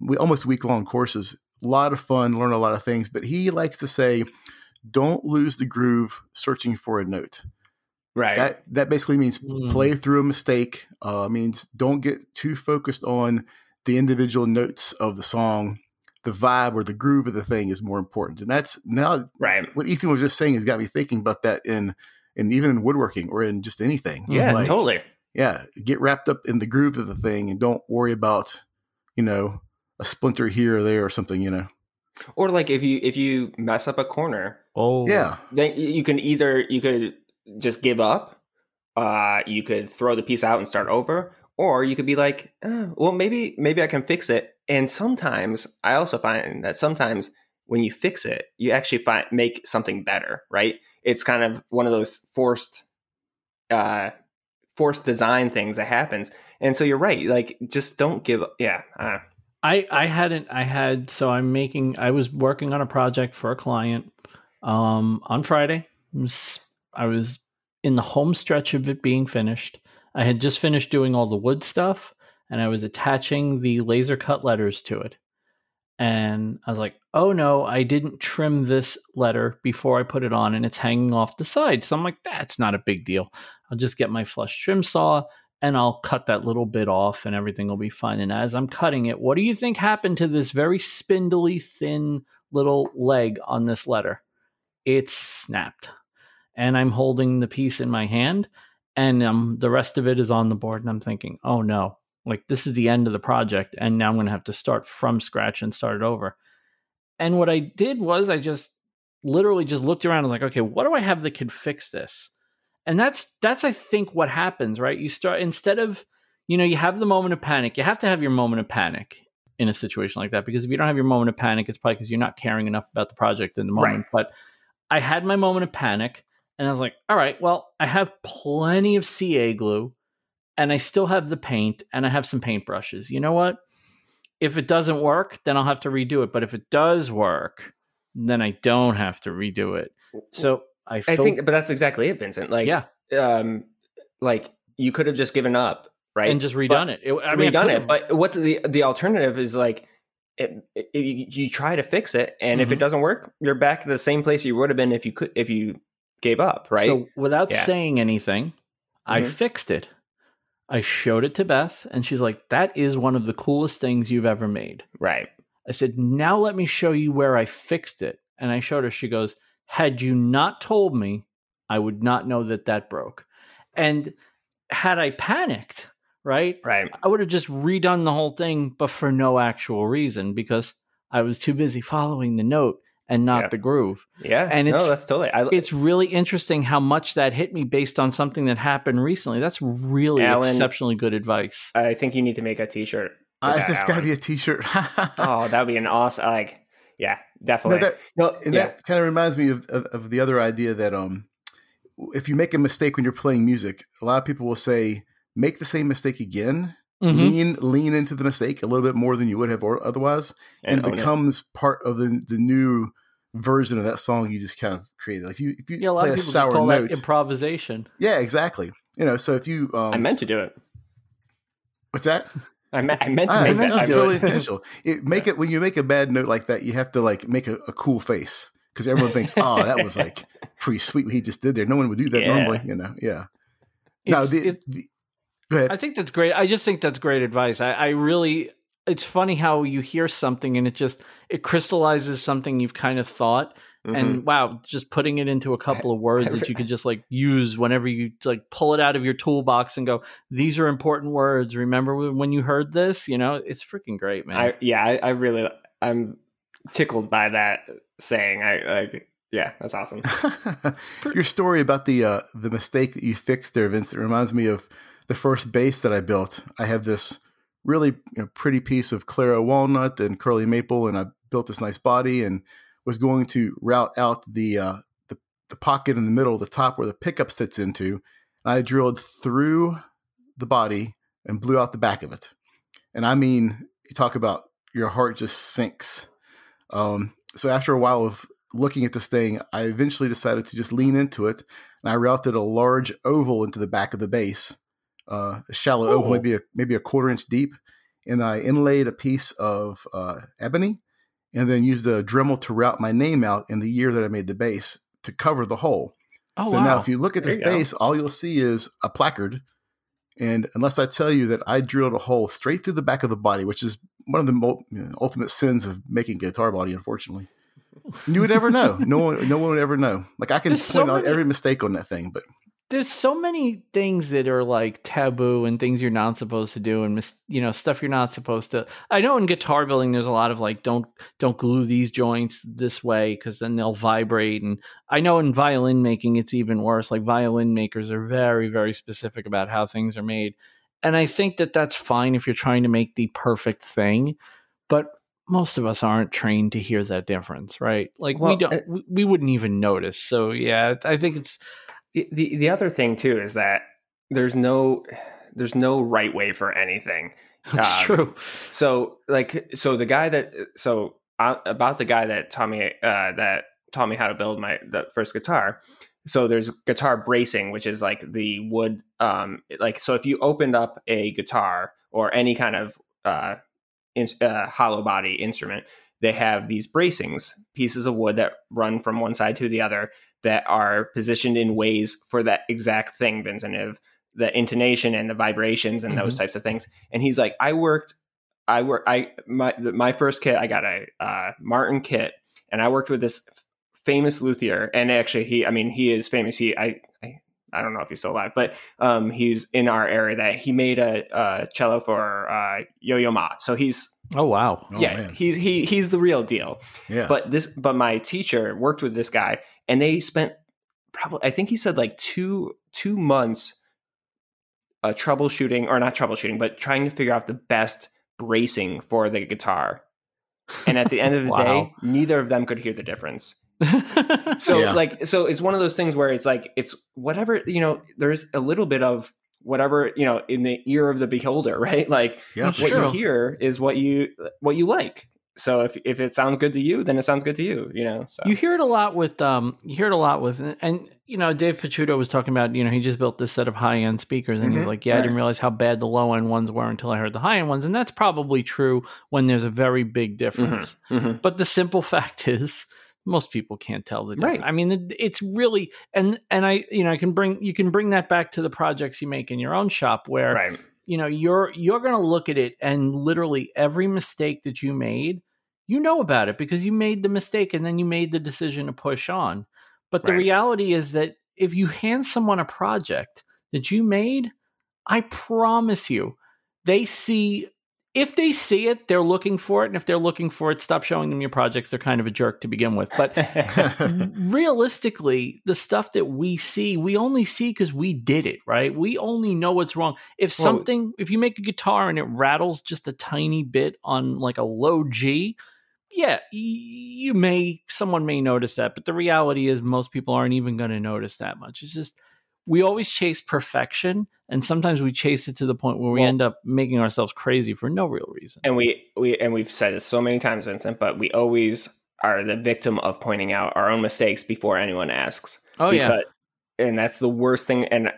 we, almost week long courses. A lot of fun, learn a lot of things. But he likes to say, "Don't lose the groove searching for a note." right That that basically means Mm. play through a mistake. Uh, means don't get too focused on the individual notes of the song. The vibe or the groove of the thing is more important, and that's now right what Ethan was just saying has got me thinking about that in in even in woodworking or in just anything. yeah Like, totally yeah, get wrapped up in the groove of the thing and don't worry about, you know, a splinter here or there or something, you know. Or like if you if you mess up a corner, Oh, Yeah. then you can either you could just give up, uh, you could throw the piece out and start over, or you could be like, oh, well, maybe maybe I can fix it. And sometimes I also find that sometimes when you fix it, you actually find make something better, right? It's kind of one of those forced, uh, forced design things that happens. And so you're right, like just don't give. Yeah, uh, I I hadn't I had so I'm making I was working on a project for a client um on Friday. I was in the home stretch of it being finished. I had just finished doing all the wood stuff and I was attaching the laser cut letters to it. And I was like, "Oh no, I didn't trim this letter before I put it on and it's hanging off the side." So I'm like, "That's not a big deal. I'll just get my flush trim saw and I'll cut that little bit off and everything will be fine. And as I'm cutting it, what do you think happened to this very spindly, thin little leg on this letter? It snapped. And I'm holding the piece in my hand and um, the rest of it is on the board. And I'm thinking, oh no, like this is the end of the project. And now I'm going to have to start from scratch and start it over. And what I did was I just literally just looked around and was like, okay, what do I have that can fix this? and that's that's i think what happens right you start instead of you know you have the moment of panic you have to have your moment of panic in a situation like that because if you don't have your moment of panic it's probably because you're not caring enough about the project in the moment Right. but i had my moment of panic and i was like all right well i have plenty of ca glue and i still have the paint and i have some paint brushes you know what if it doesn't work then i'll have to redo it but if it does work then i don't have to redo it so i, I think, but that's exactly it, Vincent. Like, yeah um, like you could have just given up, right? and just redone it. it. I mean, I redone it. But what's the the alternative is like it, it, you, you try to fix it, and if Mhm. it doesn't work, you're back to the same place you would have been if you could if you gave up, right? So without Yeah. saying anything, I Mhm. fixed it. I showed it to Beth, and she's like, "That is one of the coolest things you've ever made." right. I said, "Now let me show you where I fixed it." And I showed her. She goes, "Had you not told me, I would not know that that broke." And had I panicked, right, Right. I would have just redone the whole thing, but for no actual reason because I was too busy following the note and not Yeah. the groove. Yeah. And no, it's- that's totally. I, it's really interesting how much that hit me based on something that happened recently. That's really Alan- exceptionally good advice. I think you need to make a T-shirt. with I, that, that's got to be a T-shirt. (laughs) Oh, that'd be an awesome. Like, yeah, no, definitely. that, No, and yeah. that kind of reminds me of, of, of the other idea that um, if you make a mistake when you're playing music, a lot of people will say, "Make the same mistake again." Mhm. Lean lean into the mistake a little bit more than you would have or otherwise, and, own it becomes part of the the new version of that song you just kind of created. Like if you if you Yeah, a lot play of a people just sour call note, that improvisation. yeah, exactly. You know, so if you um, I meant to do it. what's that? I meant, I meant to Ah, make it's that. not I do totally it. intentional. It (laughs) make it when you make a bad note like that, you have to like make a, a cool face because everyone thinks, "Oh, that was like pretty sweet what he just did there." No one would do that Yeah. normally, you know. Yeah. No, the, it- the- go ahead. I think that's great. I just think that's great advice. I, I really, it's funny how you hear something and it just it crystallizes something you've kind of thought, Mhm. and wow, just putting it into a couple of words that you could just like use whenever you like pull it out of your toolbox and go, "These are important words." Remember when when you heard this? You know, it's freaking great, man. I yeah, I, I really I'm tickled by that saying. I like yeah, that's awesome. (laughs) Your story about the uh, the mistake that you fixed there, Vincent, reminds me of the first bass that I built. I have this really you know, pretty piece of Claro walnut and curly maple, and I built this nice body and was going to route out the uh, the, the pocket in the middle, of the top where the pickup sits into. And I drilled through the body and blew out the back of it. And I mean, you talk about your heart just sinks. Um, so after a while of looking at this thing, I eventually decided to just lean into it, and I routed a large oval into the back of the bass, uh, a shallow oval, maybe a maybe a quarter inch deep, and I inlaid a piece of uh, ebony, and then used a Dremel to route my name out in the year that I made the bass to cover the hole. oh so wow! now, if you look at this you go. bass, all you'll see is a placard. And unless I tell you that I drilled a hole straight through the back of the body, which is one of the mul- you know, ultimate sins of making a guitar body, unfortunately, you would never know. No one, no one would ever know. Like I can There's point so out every mistake on that thing, but there's so many things that are like taboo and things you're not supposed to do and mis- you know stuff you're not supposed to i know in guitar building there's a lot of like don't don't glue these joints this way because then they'll vibrate and i know in violin making it's even worse like violin makers are very very specific about how things are made and i think that that's fine if you're trying to make the perfect thing but most of us aren't trained to hear that difference right? Like Well, we don't we, we wouldn't even notice so yeah i think it's the, the the other thing too is that there's no there's no right way for anything. That's Um, true So like so the guy that so uh, about the guy that taught me uh, that taught me how to build my the first guitar. So there's guitar bracing, which is like the wood um like so if you opened up a guitar or any kind of uh, in, uh hollow body instrument, they have these bracings, pieces of wood that run from one side to the other that are positioned in ways for that exact thing, Vincent, of the intonation and the vibrations and those types of things. And he's like, I worked, I work, I my the- my first kit, I got a uh, Martin kit, and I worked with this famous luthier. And actually, he, I mean, he is famous. He, I, I, I don't know if he's still alive, but um, he's in our area. That he made a, uh cello for uh, Yo-Yo Ma. So he's oh wow Oh, yeah, man. he's he he's the real deal Yeah. but this but my teacher worked with this guy and they spent probably i think he said like two two months uh, troubleshooting or not troubleshooting but trying to figure out the best bracing for the guitar and at the end of (laughs) the Wow. day neither of them could hear the difference (laughs) so Yeah. like so it's one of those things where it's like it's whatever you know there's a little bit of whatever you know in the ear of the beholder (laughs) right like yeah, what sure. you hear is what you what you like so if if it sounds good to you then it sounds good to you you know so You hear it a lot with um you hear it a lot with and you know Dave Picciuto was talking about you know he just built this set of high end speakers and he's Mhm, like yeah I didn't realize how bad the low end ones were until I heard the high end ones and that's probably true when there's a very big difference Mhm. but the simple (laughs) fact is most people can't tell the difference. Right. I mean it's really and and I you know I can bring you can bring that back to the projects you make in your own shop where right you know you're you're going to look at it and literally every mistake that you made you know about it because you made the mistake and then you made the decision to push on but the Right. reality is that if you hand someone a project that you made i promise you they see if they see it they're looking for it and if they're looking for it stop showing them your projects they're kind of a jerk to begin with but (laughs) realistically, the stuff that we see, we only see because we did it, right? We only know what's wrong. If Well- something, if you make a guitar and it rattles just a tiny bit on like a low G, yeah, you may, someone may notice that. But the reality is, most people aren't even going to notice that much. It's just, we always chase perfection. And sometimes we chase it to the point where we Well- end up making ourselves crazy for no real reason. and we we and we've said this so many times vincent but we always are the victim of pointing out our own mistakes before anyone asks Oh, yeah. And that's the worst thing and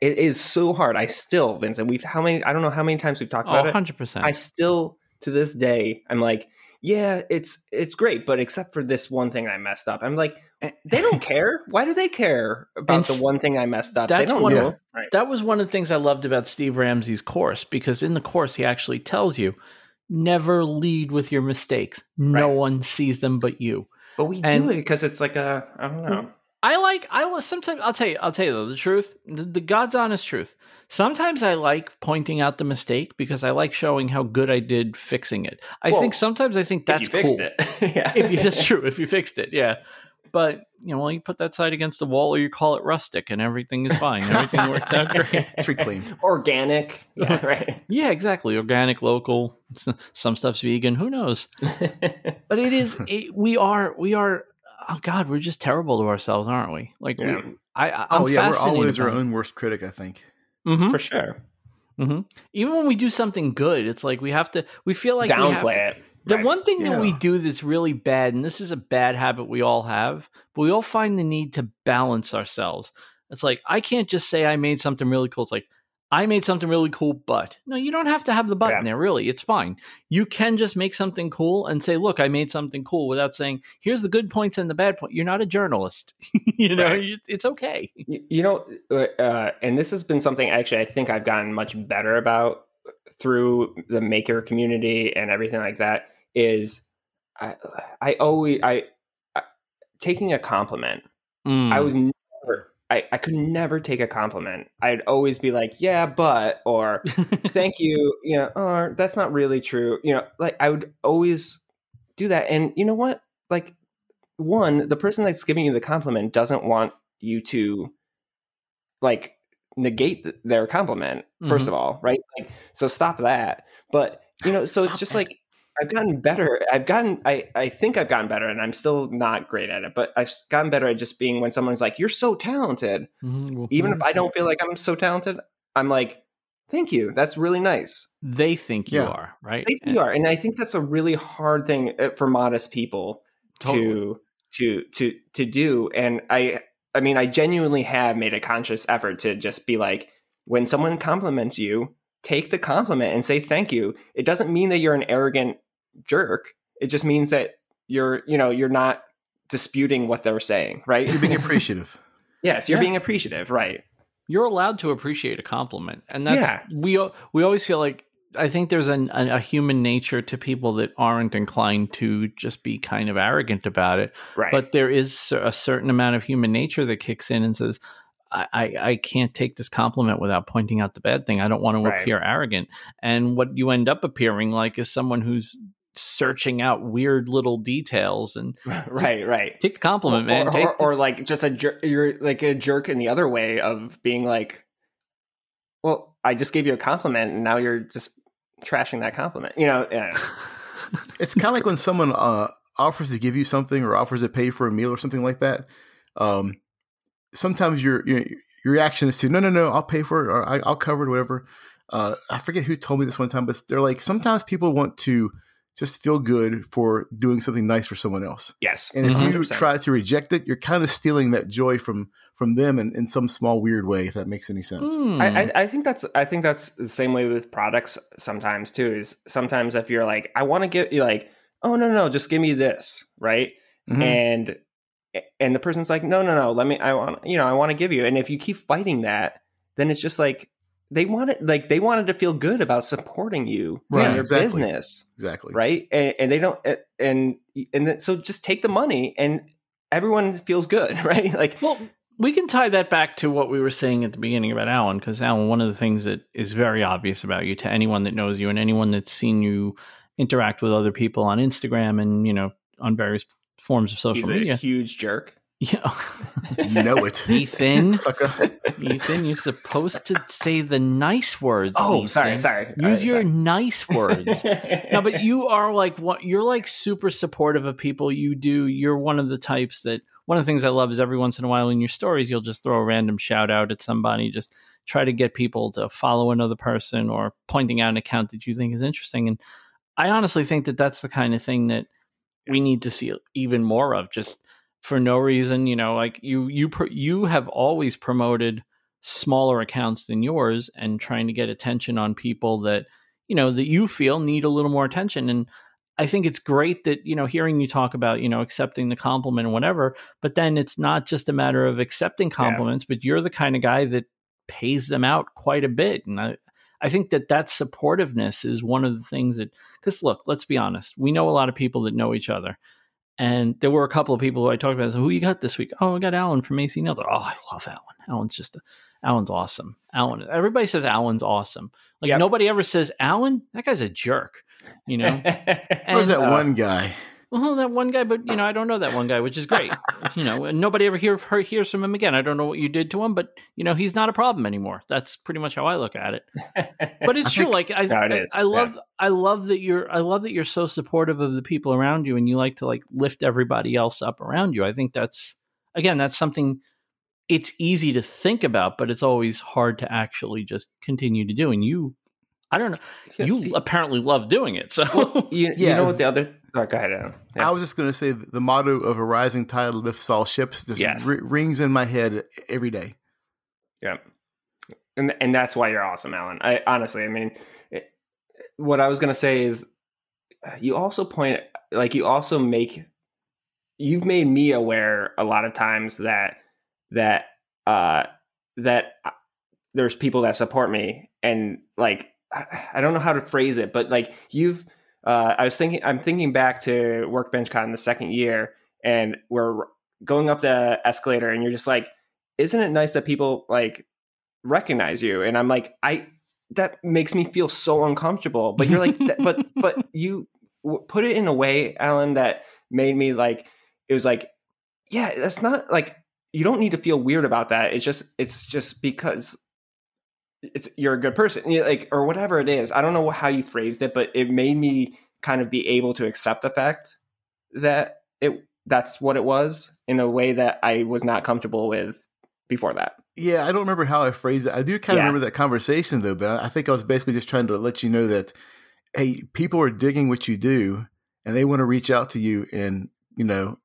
it is so hard i still vincent we've how many i don't know how many times we've talked Oh, about it 100%. I still to this day I'm like, yeah, it's it's great, but except for this one thing I messed up. I'm like, Eh, they don't care. Why do they care about And the one thing I messed up? They that's don't one know. of- Right. that was one of the things I loved about Steve Ramsey's course because in the course he actually tells you never lead with your mistakes. No one sees them but you. But we and- do it because it's like a I don't know. I like I was sometimes I'll tell you I'll tell you though the truth the, the God's honest truth. Sometimes I like pointing out the mistake because I like showing how good I did fixing it. I Well, think sometimes I think that's if you fixed cool. it. (laughs) yeah. if you, that's true if you fixed it yeah but you know well you put that side against the wall or you call it rustic and everything is fine (laughs) everything works out great It's reclaimed. (laughs) Organic. Yeah, (laughs) right. Yeah, exactly. Organic, local. Some stuff's vegan. Who knows? But it is. It, we are. We are. Oh God, we're just terrible to ourselves, aren't we? Like, Yeah. we, I. I oh yeah, we're always our own worst critic. I think. Mhm, For sure. mhm. Even when we do something good, it's like we have to. We feel like we have Downplay to- it. The Right. one thing that we do that's really bad, and this is a bad habit we all have, but we all find the need to balance ourselves. It's like I can't just say I made something really cool. It's like I made something really cool, but no, you don't have to have the button Yeah. there. Really, it's fine. You can just make something cool and say, "Look, I made something cool," without saying, "Here's the good points and the bad point." You're not a journalist. (laughs) you know, Right. It's okay. You know, uh, and this has been something actually I think I've gotten much better about through the maker community and everything like that. Is I, I always I, I taking a compliment. I Mm. was never. I, I could never take a compliment. I'd always be like, yeah, but, or (laughs) thank you, you know, or that's not really true. You know, like I would always do that. And you know what? Like, one, the person that's giving you the compliment doesn't want you to like negate th- their compliment, 1st Mhm. of all, right? Like, so stop that. But, you know, so it's just like, I've gotten better. I've gotten, I, I think I've gotten better and I'm still not great at it, but I've gotten better at just being when someone's like, you're so talented. Mhm. Even if I don't feel like I'm so talented, I'm like, thank you. That's really nice. they think you Yeah. are right. I think And- you are. And I think that's a really hard thing uh, for modest people to, to, to, to do. And I, I mean, I genuinely have made a conscious effort to just be like, when someone compliments you, take the compliment and say thank you. It doesn't mean that you're an arrogant jerk. It just means that you're, you know, you're not disputing what they're saying, right? You're being (laughs) appreciative. yes, you're Yeah. being appreciative, right? you're allowed to appreciate a compliment and that's Yeah. we we always feel like i think there's an, a, a human nature to people that aren't inclined to just be kind of arrogant about it Right. but there is a certain amount of human nature that kicks in and says I, I, I can't take this compliment without pointing out the bad thing. I don't want to Right. appear arrogant. And what you end up appearing like is someone who's searching out weird little details and (laughs) right, right. take the compliment, man. or, Take or, the- or like just a jer- you're like a jerk in the other way of being like, well, I just gave you a compliment and now you're just trashing that compliment. You know, yeah. (laughs) It's kind of like when someone uh, offers to give you something or offers to pay for a meal or something like that. Um, sometimes your, your your reaction is to no, no, no, I'll pay for it or I, I'll cover it, whatever. Uh, I forget who told me this one time, but they're like sometimes people want to just feel good for doing something nice for someone else, yes. and if you 100%. try to reject it, you're kind of stealing that joy from from them in, in some small weird way, if that makes any sense. Hmm. I, I, I think that's I think that's the same way with products sometimes too. Is sometimes if you're like, I want to get you like, oh no no, just give me this, right? Mhm. and and the person's like no no no let me i want you know i want to give you and if you keep fighting that then it's just like they wanted like they wanted to feel good about supporting you Right, in your exactly. business exactly. right and, and they don't and and then, so just take the money and everyone feels good (laughs) right like Well, we can tie that back to what we were saying at the beginning about Alan, because Alan, one of the things that is very obvious about you to anyone that knows you and anyone that's seen you interact with other people on Instagram and you know on various forms of social media. he's a media. huge jerk Yeah, You know it, (laughs) Ethan, sucker. Ethan, you're supposed to say the nice words. oh sorry Ethan. sorry Use Uh, your sorry. nice (laughs) words. no, but you are like what you're like super supportive of people. You do. You're one of the types that one of the things I love is every once in a while in your stories you'll just throw a random shout out at somebody, just try to get people to follow another person or pointing out an account that you think is interesting. And I honestly think that that's the kind of thing that we need to see even more of. Just for no reason, you know, like you you pr- you have always promoted smaller accounts than yours and trying to get attention on people that you know that you feel need a little more attention. And i think it's great that you know hearing you talk about you know accepting the compliment and whatever but then it's not just a matter of accepting compliments but you're the kind of guy that pays them out quite a bit. And i i think that that supportiveness is one of the things that because look let's be honest we know a lot of people that know each other and there were a couple of people who I talked about. So who you got this week? Oh, I got Alan from AC Nelder. Oh, I love Alan. Alan's just a, Alan's awesome. Alan. Everybody says Alan's awesome. Like Yep. nobody ever says Alan. That guy's a jerk. You know. (laughs) Where's that uh, one guy? Well, that one guy, but you know, I don't know that one guy, which is great. you know, nobody ever hear, hear, hears from him again. I don't know what you did to him, but you know, he's not a problem anymore. That's pretty much how I look at it. But it's true. like I, (laughs) No, I. I love, I love that you're, I love that you're so supportive of the people around you, and you like to like lift everybody else up around you. I think that's again, that's something. It's easy to think about, but it's always hard to actually just continue to do. And you, I don't know, you apparently love doing it. So you, you Yeah. know what the other oh, go ahead Adam. Yeah. I was just going to say the motto of a rising tide lifts all ships just Yes. ri- rings in my head every day. Yeah, and and that's why you're awesome, Alan. I honestly, I mean, it, what I was gonna say is, you also point like you also make, you've made me aware a lot of times that that uh that uh, there's people that support me and like I, I don't know how to phrase it, but like you've, uh, I was thinking, I'm thinking back to Workbench Con the second year, and we're going up the escalator, and you're just like isn't it nice that people like recognize you? And i'm like i that makes me feel so uncomfortable. But you're like but (laughs) but you put it in a way alan that made me like it was like yeah that's not like you don't need to feel weird about that. It's just it's just because it's you're a good person you like or whatever it is i don't know how you phrased it but it made me kind of be able to accept the fact that it that's what it was in a way that i was not comfortable with before that yeah, I don't remember how I phrased it. I do kind of yeah. remember that conversation though, but I think I was basically just trying to let you know that hey, people are digging what you do and they want to reach out to you and, you know,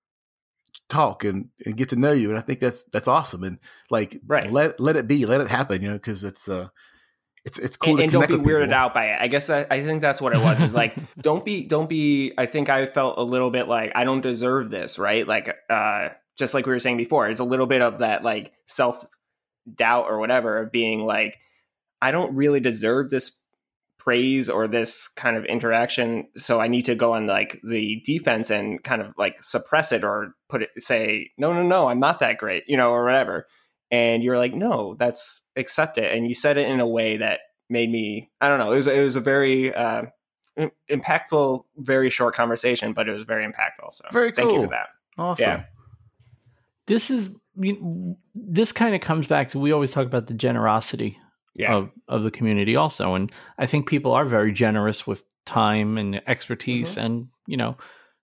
talk and, and get to know you. And I think that's that's awesome. And like right. let let it be, let it happen, you know, because it's uh it's it's cool and, and don't be weirded people. out by it. I guess I, I think that's what it was. Is like (laughs) don't be don't be. I think I felt a little bit like I don't deserve this, right? Like uh, just like we were saying before, it's a little bit of that like self doubt or whatever of being like, I don't really deserve this praise or this kind of interaction. So i need to go on like the defense and kind of like suppress it or put it say no no no i'm not that great you know or whatever. And you're like no that's accept it and you said it in a way that made me i don't know it was it was a very uh, impactful very short conversation but it was very impactful so very cool. thank you for that. Awesome. Yeah. This is this kind of comes back to we always talk about the generosity yeah. of of the community also and i think people are very generous with time and expertise mm-hmm. and you know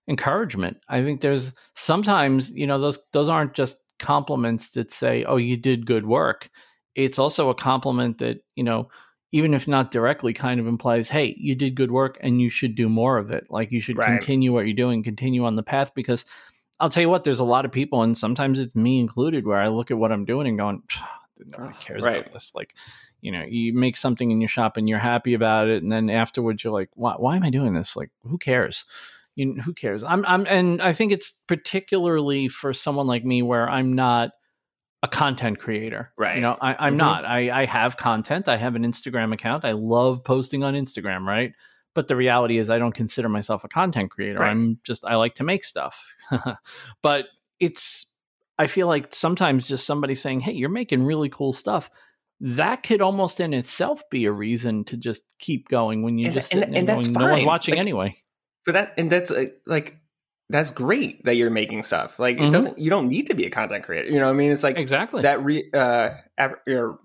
encouragement i think there's sometimes you know those those aren't just compliments that say oh you did good work it's also a compliment that you know even if not directly kind of implies hey you did good work and you should do more of it like you should right. continue what you're doing continue on the path because I'll tell you what, there's a lot of people, and sometimes it's me included, where I look at what I'm doing and going, nobody cares right. about this. Like, you know, you make something in your shop and you're happy about it, and then afterwards you're like, why, why am I doing this? Like, who cares? You who cares? I'm, I'm, and I think it's particularly for someone like me where I'm not a content creator. Right. You know, I, am mm-hmm. not. I, I have content. I have an Instagram account. I love posting on Instagram, right? But the reality is I don't consider myself a content creator. Right. I'm just I like to make stuff. (laughs) but it's I feel like sometimes just somebody saying, "Hey, you're making really cool stuff." That could almost in itself be a reason to just keep going when you just and, and, and that's going, no one's watching like, anyway. But that and that's uh, like that's great that you're making stuff. Like mm-hmm. it doesn't you don't need to be a content creator. You know what I mean? It's like exactly that re uh or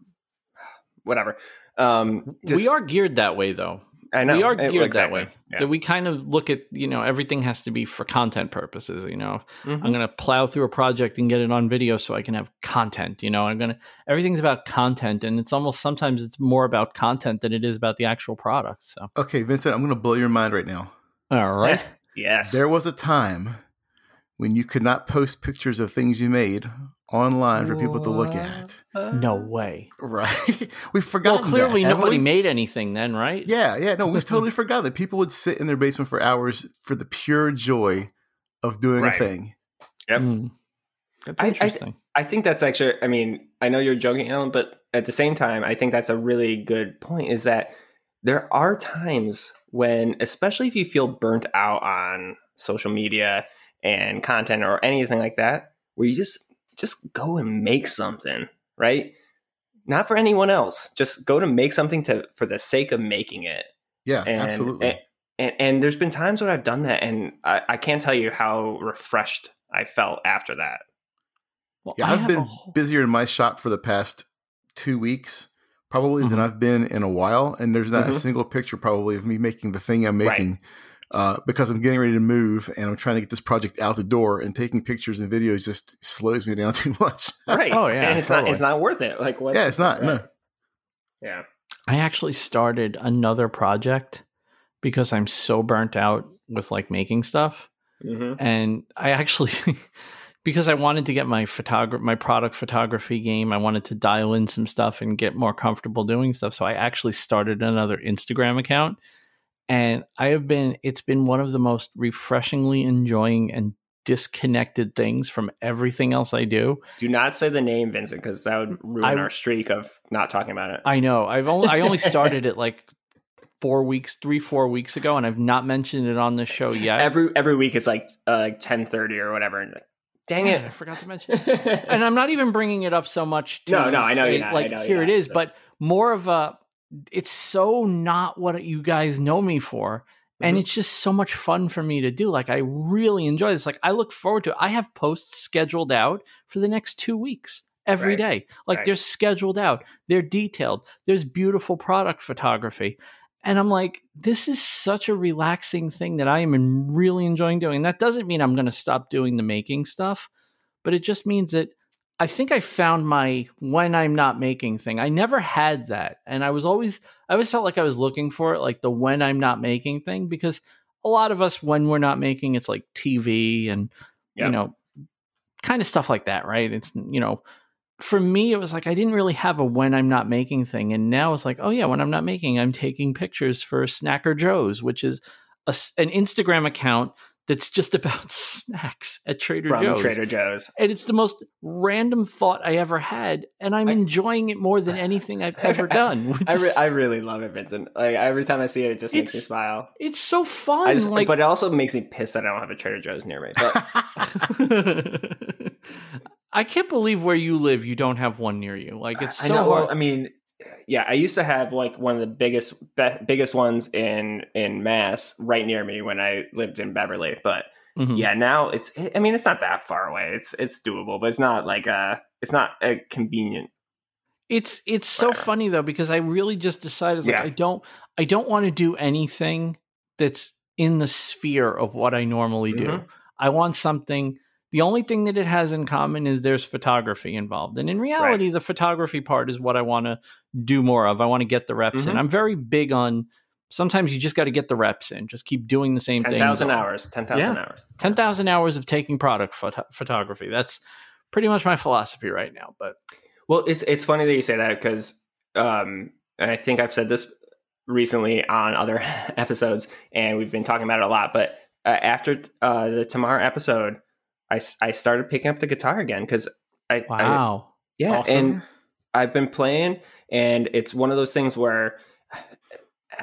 whatever. Um just, we are geared that way though. I know we are geared exactly. that way. Yeah. That we kind of look at, you know, everything has to be for content purposes. You know, mm-hmm. I'm going to plow through a project and get it on video so I can have content. You know, I'm going to everything's about content, and it's almost sometimes it's more about content than it is about the actual product. So, okay, Vincent, I'm going to blow your mind right now. All right. (laughs) yes. There was a time when you could not post pictures of things you made online for people to look at. No way. Right. (laughs) we forgot. Well, clearly that, nobody made anything then, right? Yeah, yeah. No, we've totally (laughs) forgot that people would sit in their basement for hours for the pure joy of doing right. a thing. Yep. Mm. That's interesting. I, I, I, think that's actually, I mean, I know you're joking, Alan, but at the same time, I think that's a really good point is that there are times when, especially if you feel burnt out on social media and content or anything like that, where you just just go and make something, right? Not for anyone else. Just go to make something to for the sake of making it. Yeah, and, absolutely. And, and, and, there's been times when I've done that, and I, I, can't tell you how refreshed I felt after that. Well, yeah, I've been whole... busier in my shop for the past two weeks, probably mm-hmm. than I've been in a while, and there's not mm-hmm. a single picture probably of me making the thing I'm making. Right uh, because I'm getting ready to move and I'm trying to get this project out the door and taking pictures and videos just slows me down (laughs) too much. right. Oh yeah. And it's totally. not it's not worth it. Like what? Yeah, it's not. Right. No. Yeah. I actually started another project because I'm so burnt out with like making stuff. Mm-hmm. And I actually (laughs) because I wanted to get my photography my product photography game, I wanted to dial in some stuff and get more comfortable doing stuff. So I actually started another Instagram account and I have been it's been one of the most refreshingly enjoying and disconnected things from everything else I do. Do not say the name Vincent because that would ruin I, our streak of not talking about it. I know. I've only I only (laughs) started it like four weeks, three four weeks ago, and I've not mentioned it on the show yet. Every every week it's like uh, like ten thirty or whatever. and Dang Damn it! I forgot to mention. (laughs) and I'm not even bringing it up so much. To No, no, I know say, you're not, I Like know here it is, but more of a. It's so not what you guys know me for, and Mhm. it's just so much fun for me to do. Like I really enjoy this. Like I look forward to. it. I have posts scheduled out for the next two weeks every Right. day. Like Right. they're scheduled out. They're detailed. There's beautiful product photography. And I'm like, this is such a relaxing thing that I am really enjoying doing. and That doesn't mean I'm going to stop doing the making stuff, but it just means that I think I found my when I'm not making thing. I never had that. And I was always, I always felt like I was looking for it, like the when I'm not making thing, because a lot of us, when we're not making, it's like TV and, Yeah. you know, kind of stuff like that, right? It's, you know, for me, it was like I didn't really have a when I'm not making thing. And now it's like, oh, yeah, when I'm not making, I'm taking pictures for Snacker Joe's, which is a an Instagram account that's just about (laughs) snacks at Trader From Joe's. Trader Joe's. And it's the most random thought I ever had. And I'm I- enjoying it more than (laughs) anything I've ever done. (laughs) I, re- is, I really love it, Vincent. Like every time I see it, it just makes me smile. it's so fun. I just, like, but it also makes me pissed that I don't have a Trader Joe's near me. But I can't believe where you live, you don't have one near you. Like it's I so know. hard. I mean, yeah, I used to have like one of the biggest, be- biggest ones in in Mass right near me when I lived in Beverly. But Mhm. yeah, now it's. I mean, it's not that far away. It's it's doable, but it's not like uh It's not a convenient. It's it's so Whatever. funny though because I really just decided like Yeah. I don't I don't want to do anything that's in the sphere of what I normally do. Mhm. I want something the only thing that it has in common is there's photography involved. And in reality the photography part is what I want to do more of. I want to get the reps in. Mhm. I'm very big on sometimes you just got to get the reps in. Just keep doing the same Ten thing. thousand hours. Ten thousand hours. 10,000 hours of taking product photo- photography. That's pretty much my philosophy right now, but Well, it's it's funny that you say that because um, I think I've said this recently on other (laughs) episodes, and we've been talking about it a lot. But uh, after uh, the tomorrow episode, I, s- I started picking up the guitar again because I, I wow. yeah, Awesome. and I've been playing, and it's one of those things where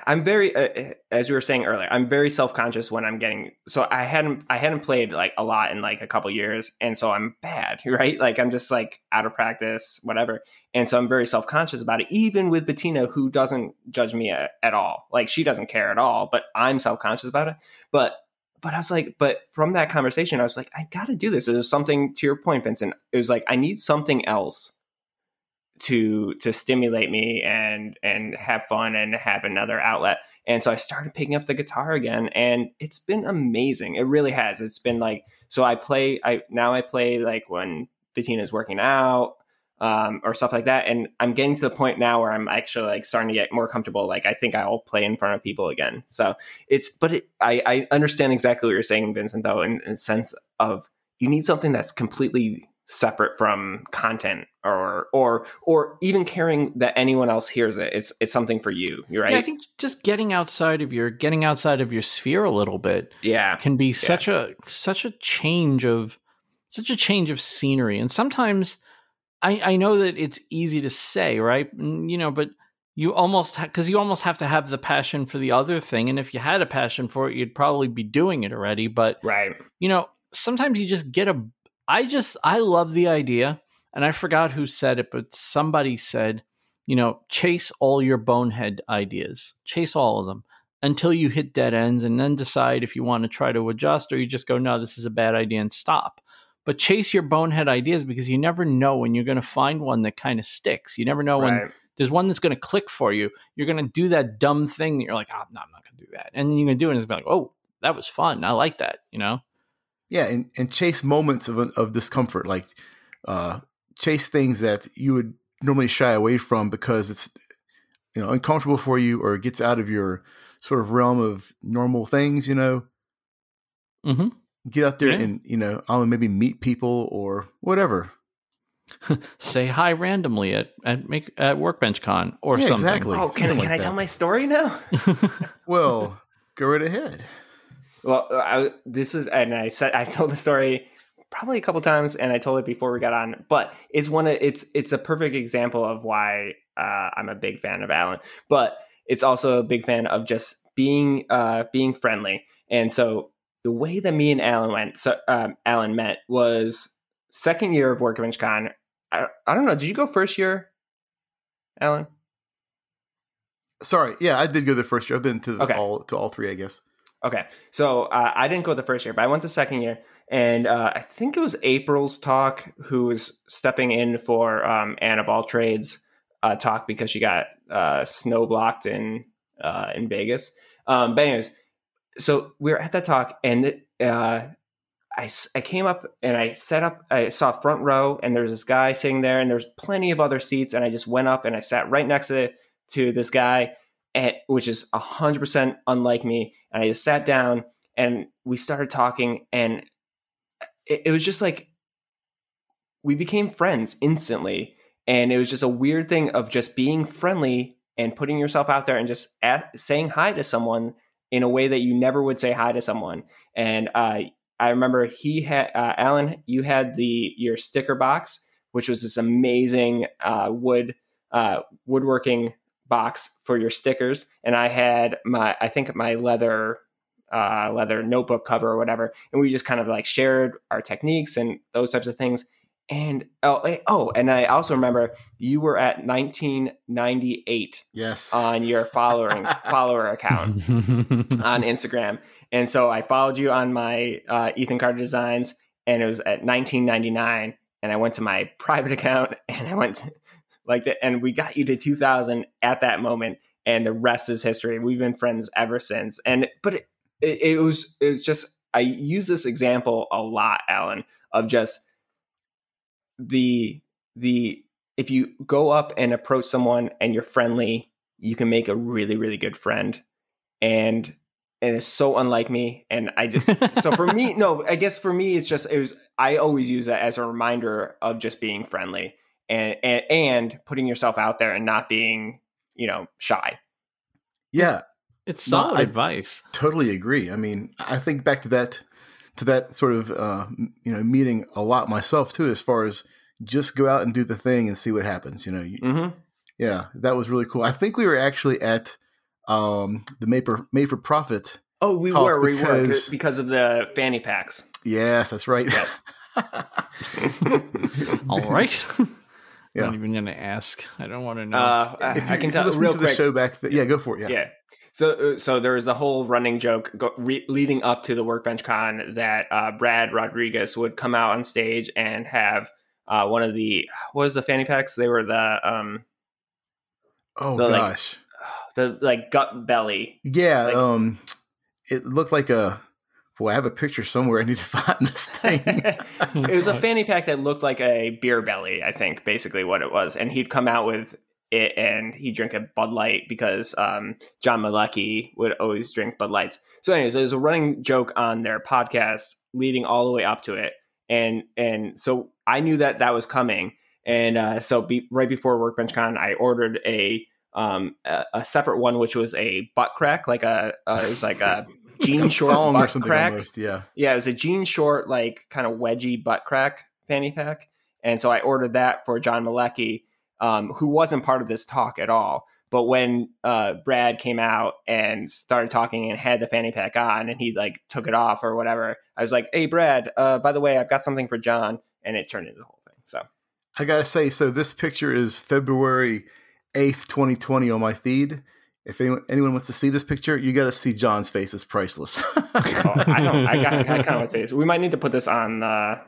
I'm very, uh, as you were saying earlier, I'm very self conscious when I'm getting. So I hadn't, I hadn't played like a lot in like a couple years, and so I'm bad, (laughs) right? Like I'm just like out of practice, whatever, and so I'm very self conscious about it. Even with Bettina, who doesn't judge me at, at all, like she doesn't care at all, but I'm self conscious about it. But but I was like, but from that conversation, I was like, I got to do this. Was something to your point, Vincent. It was like I need something else to to stimulate me and and have fun and have another outlet. And so I started picking up the guitar again, and it's been amazing. It really has. It's been like so. I play. I now I play like when Bettina's working out. Um, or stuff like that, and I'm getting to the point now where I'm actually like starting to get more comfortable. Like I think I'll play in front of people again. So it's but it, I, I understand exactly what you're saying vincent though in, in the sense of you need something that's completely separate from content or or or even caring that anyone else hears it it's it's something for you you're right Yeah, I think just getting outside of your getting outside of your sphere a little bit yeah can be such a such a change of such a change of scenery. And sometimes I I know that it's easy to say, right? Mm, You know, but you almost because you almost have to have the passion for the other thing. And if you had a passion for it, you'd probably be doing it already. But right you know, sometimes you just get a. I just I love the idea, and I forgot who said it, but somebody said, you know, chase all your bonehead ideas, chase all of them until you hit dead ends, and then decide if you want to try to adjust or you just go, no, this is a bad idea, and stop. But chase your bonehead ideas because you never know when you're going to find one that kind of sticks. You never know when there's one that's going to click for you. You're going to do that dumb thing that you're like, oh, no, I'm not going to do that. And then you're going to do it and it's going to be like, oh, that was fun. I like that, you know? Yeah, and, and chase moments of of discomfort, like uh, chase things that you would normally shy away from because it's you know uncomfortable for you or it gets out of your sort of realm of normal things. You know, hmm get out there Yeah. and you know I'll maybe meet people or whatever. (laughs) Say hi randomly at, at make at Workbench Con or Yeah, something. exactly. oh can, something can like i that. tell my story now (laughs) Well, go right ahead. Well, I, this is, and I said I told the story probably a couple times, and I told it before we got on. But it's one of it's it's a perfect example of why uh, I'm a big fan of Alan. But it's also a big fan of just being uh, being friendly. And so the way that me and Alan went, so um, Alan met was second year of Workbench Con. I, I don't know. Did you go first year, Alan? Sorry, yeah, I did go the first year. I've been to the, Okay. all to all three, I guess. Okay, so uh, I didn't go the first year, but I went the second year, and uh, I think it was April's talk who was stepping in for um, Anne of All Trades uh, talk because she got uh, snow blocked in uh, in Vegas. Um, but anyways, so we were at that talk, and uh, I I came up and I set up. I saw front row, and there's this guy sitting there, and there's plenty of other seats, and I just went up and I sat right next to to this guy, and, which is hundred percent unlike me. And I just sat down, and we started talking, and it, it was just like we became friends instantly, and it was just a weird thing of just being friendly and putting yourself out there and just a saying hi to someone in a way that you never would say hi to someone. And uh, I remember he had uh, Alan, you had the your sticker box, which was this amazing uh, wood uh, woodworking box for your stickers, and I had my I think my leather uh, leather notebook cover or whatever, and we just kind of like shared our techniques and those types of things. And oh eh, oh, and I also remember you were at 1998 Yes. on your following follower account on (laughs) Instagram. And so I followed you on my uh, Ethan Carter Designs, and it was at 1999. And I went to my private account, (laughs) and I went to, like, the, and we got you to 2000 at that moment, and the rest is history. We've been friends ever since. And but it, it, it was it was just I use this example a lot, Alan, of just the the if you go up and approach someone and you're friendly, you can make a really really good friend. And and it's so unlike me. And I just so for me, (laughs) no, I guess for me, it's just it was. I always use that as a reminder of just being friendly and and, and putting yourself out there and not being you know shy. yeah, it's No, solid I- advice. totally agree. I mean, I think back to that to that sort of uh, you know meeting a lot myself too, as far as just go out and do the thing and see what happens. You know, Mm-hmm. yeah, that was really cool. I think we were actually at um, the Made for, Made for Profit. Oh, we Talk were we were because- because of the fanny packs. Yes, that's right. Yes. (laughs) (laughs) All right. (laughs) Yeah. I'm not even gonna ask. I don't want to know. Uh, I- if you, I can if you tell listen real to quick. the show back, th- yeah, go for it. Yeah. yeah. So, uh, so there was a whole running joke go, re, leading up to the Workbench Con that uh, Brad Rodriguez would come out on stage and have uh, one of the what was the fanny packs? They were the um Oh The, like, gosh, (sighs) the like gut belly. yeah. like- um, it looked like a. Boy, I have a picture somewhere. I need to (laughs) find this thing. (laughs) it was a fanny pack that looked like a beer belly. I think basically what it was, and he'd come out with it, and he'd drink a Bud Light because um, John Malecki would always drink Bud Lights. So, anyways, was a running joke on their podcast leading all the way up to it, and and so I knew that that was coming, and uh, so be, right before Workbench Con, I ordered a um a, a separate one, which was a butt crack, like a uh, it was like a (laughs) jean a short thong butt or something crack. almost. Yeah. Yeah, it was a jean short, like kind of wedgy butt crack fanny pack. And so I ordered that for John Malecki, um, who wasn't part of this talk at all. But when uh, Brad came out and started talking and had the fanny pack on and he like took it off or whatever, I was like, hey, Brad, uh, by the way, I've got something for John. And it turned into the whole thing. So, I gotta say, so this picture is February eighth, twenty twenty, on my feed. If anyone, anyone wants to see this picture, you got to see John's face. It's priceless. (laughs) oh, I don't, I, got, I kind of want to say this. We might need to put this on, uh,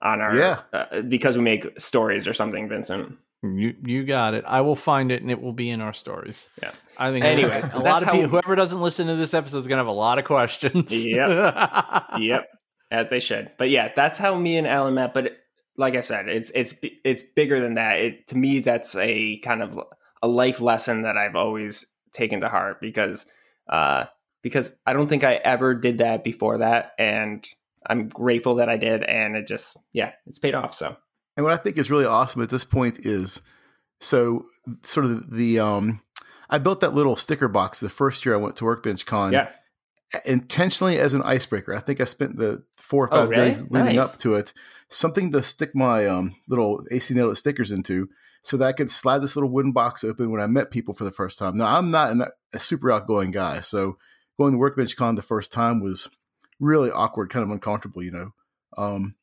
on our, Yeah. uh, because we make stories or something, Vincent. You you got it. I will find it, and it will be in our stories. Yeah. I think. Anyways, a lot of people. Whoever doesn't listen to this episode is gonna have a lot of questions. Yep. (laughs) yep, as they should. But yeah, that's how me and Alan met. But like I said, it's it's it's bigger than that. It to me, that's a kind of a life lesson that I've always taken to heart because uh, because I don't think I ever did that before that, and I'm grateful that I did, and it just yeah, it's paid off. So And what I think is really awesome at this point is so sort of the um I built that little sticker box the first year I went to Workbench Con yeah, intentionally as an icebreaker. I think I spent the four or Oh, five really? days leading Nice. up to it, something to stick my um, little AC nailed stickers into so that I could slide this little wooden box open when I met people for the first time. Now, I'm not an, a super outgoing guy, so going to Workbench Con the first time was really awkward, kind of uncomfortable, you know. Um,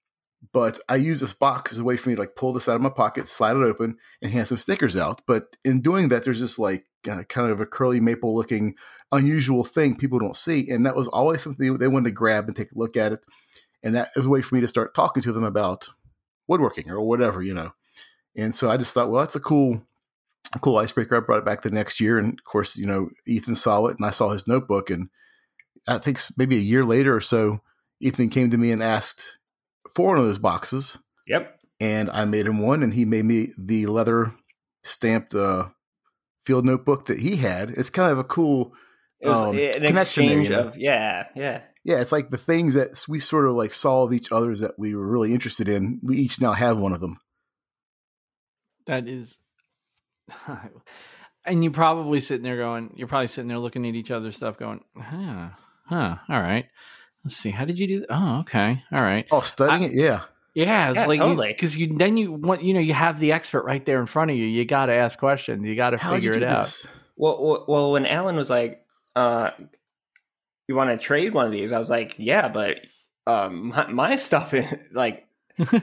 but I use this box as a way for me to like pull this out of my pocket, slide it open, and hand some stickers out. But in doing that, there's this like uh, kind of a curly maple looking unusual thing people don't see, and that was always something they wanted to grab and take a look at it. And that is a way for me to start talking to them about woodworking or whatever, you know. And so I just thought, well, that's a cool, cool icebreaker. I brought it back the next year, and of course, you know, Ethan saw it, and I saw his notebook, and I think maybe a year later or so, Ethan came to me and asked for one of those boxes. Yep. And I made him one, and he made me the leather stamped uh, field notebook that he had. It's kind of a cool It was um, an connection exchange there, you know? of yeah, yeah. yeah, it's like the things that we sort of like saw of each other's that we were really interested in. We each now have one of them. That is, (laughs) and you probably sitting there going, you're probably sitting there looking at each other's stuff, going, huh, huh, all right. Let's see, how did you do? That? Oh, okay, all right. Oh, studying it, yeah. Yeah, it's Yeah, like totally. because you, then you want you know you have the expert right there in front of you. You got to ask questions. You got to How you figure it out. this? Well, well, well, when Alan was like, uh, "You want to trade one of these?" I was like, "Yeah, but um, my, my stuff (laughs) is like."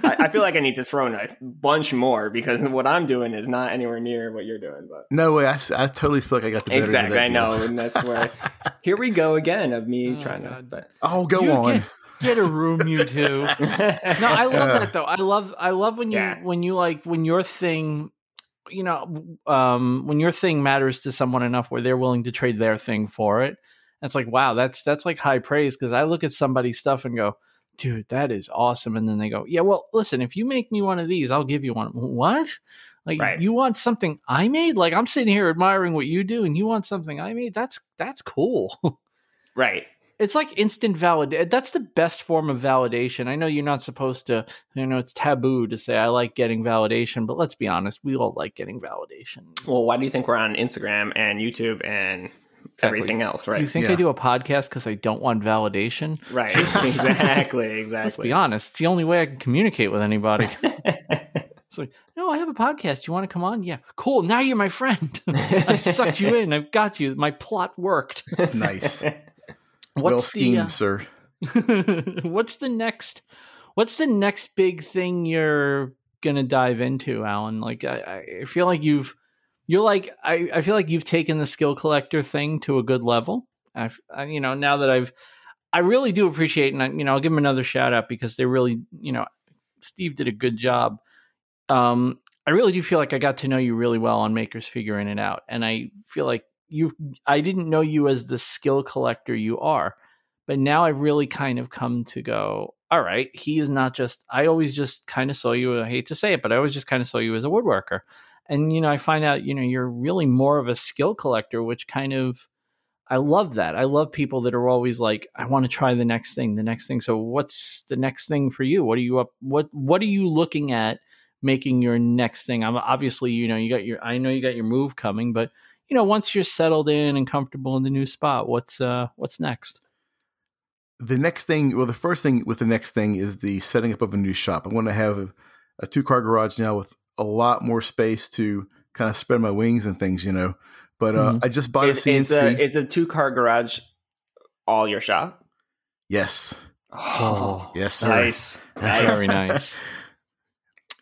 I, I feel like I need to throw in a bunch more because (laughs) what I'm doing is not anywhere near what you're doing. But No way. I, I totally feel like I got the better end of exactly, that I deal. know, and that's where (laughs) here we go again of me Oh, trying to. But Oh, go on. Get, get a room, you (laughs) two. No, I love Yeah. that though. I love I love when you Yeah. when you like when your thing you know um when your thing matters to someone enough where they're willing to trade their thing for it. It's like wow, that's that's like high praise because I look at somebody's stuff and go, "Dude, that is awesome." And then they go, "Yeah, well, listen, if you make me one of these, I'll give you one." What? Like Right. you want something I made? Like I'm sitting here admiring what you do and you want something I made? That's that's cool. (laughs) right, it's like instant validation. Eh, that's the best form of validation i know you're not supposed to you know it's taboo to say i like getting validation but let's be honest we all like getting validation well, why do you think we're on Instagram and YouTube and everything else? Right, you think i do a podcast because i don't want validation? Right, (laughs) exactly, Exactly. let's be honest it's the only way i can communicate with anybody. (laughs) It's like no i have a podcast. You want to come on? Yeah. Cool now you're my friend. (laughs) I've sucked you in. I've got you. My plot worked. Nice. what's well the, schemed, uh, sir. what's the next what's the next big thing you're gonna dive into alan? Like i, I feel like you've you're like I, I feel like you've taken the skill collector thing to a good level I've, I, you know now that i've i really do appreciate and I, you know i'll give them another shout out because they really you know steve did a good job um i really do feel like i got to know you really well on makers figuring it out and i feel like you i didn't know you as the skill collector you are but now I've really kind of come to go, all right, he is not just, I always just kind of saw you, I hate to say it, but I always just kind of saw you as a woodworker. And, you know, I find out, you know, you're really more of a skill collector, which kind of, I love that. I love people that are always like, I want to try the next thing, the next thing. So what's the next thing for you? What are you up, what, what are you looking at making your next thing? I'm obviously, you know, you got your, I know you got your move coming, but, you know, once you're settled in and comfortable in the new spot, what's, uh, what's next? the next thing, well, the first thing with the next thing is the setting up of a new shop. I want to have a, a two car garage now with a lot more space to kind of spread my wings and things, you know. But uh, Mhm. I just bought is, a is CNC. a, is a two car garage all your shop? yes, Oh, yes, sir. nice. (laughs) Very nice. (laughs)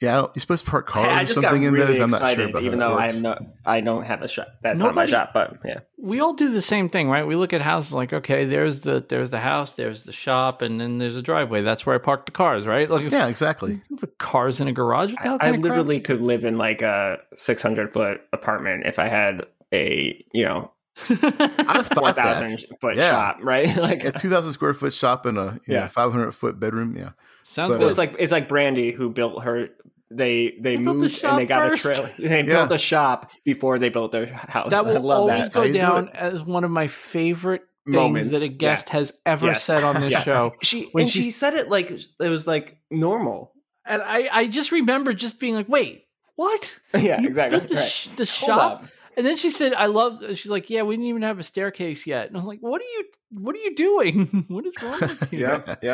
Yeah, you're supposed to park cars Hey, I or just got something in really those. I'm not excited, sure about even though I'm not, I don't have a shop. That's not my shop, but yeah, We all do the same thing, right? We look at houses like, okay, there's the there's the house, there's the shop, and then there's a driveway. That's where I park the cars, right? Like, Yeah, exactly. (laughs) you cars in a garage. What I, I kind of crap literally could live in like a 600 foot apartment if I had a you know (laughs) I've thought 4,000 that. foot Yeah. shop, right? (laughs) like A 2,000 square foot shop and a Yeah. know, 500 foot bedroom. Yeah. Sounds But, good. it's like it's like Brandy who built her. They they They built the moved and they got first. a trailer. (laughs) They Yeah. built a shop before they built their house. that I will love always that. Go you do down as one of my favorite things Moments. that a guest has ever Yes. said on this (laughs) Yeah. show. She When and she she's- said it like it was like normal. And I, I just remember just being like, wait, what? (laughs) yeah, You exactly. built the, right. sh- the Hold shop? up. And then she said, "I love." She's like, "Yeah, we didn't even have a staircase yet." And I was like, "What are you? What are you doing? what is wrong with you?" Yep,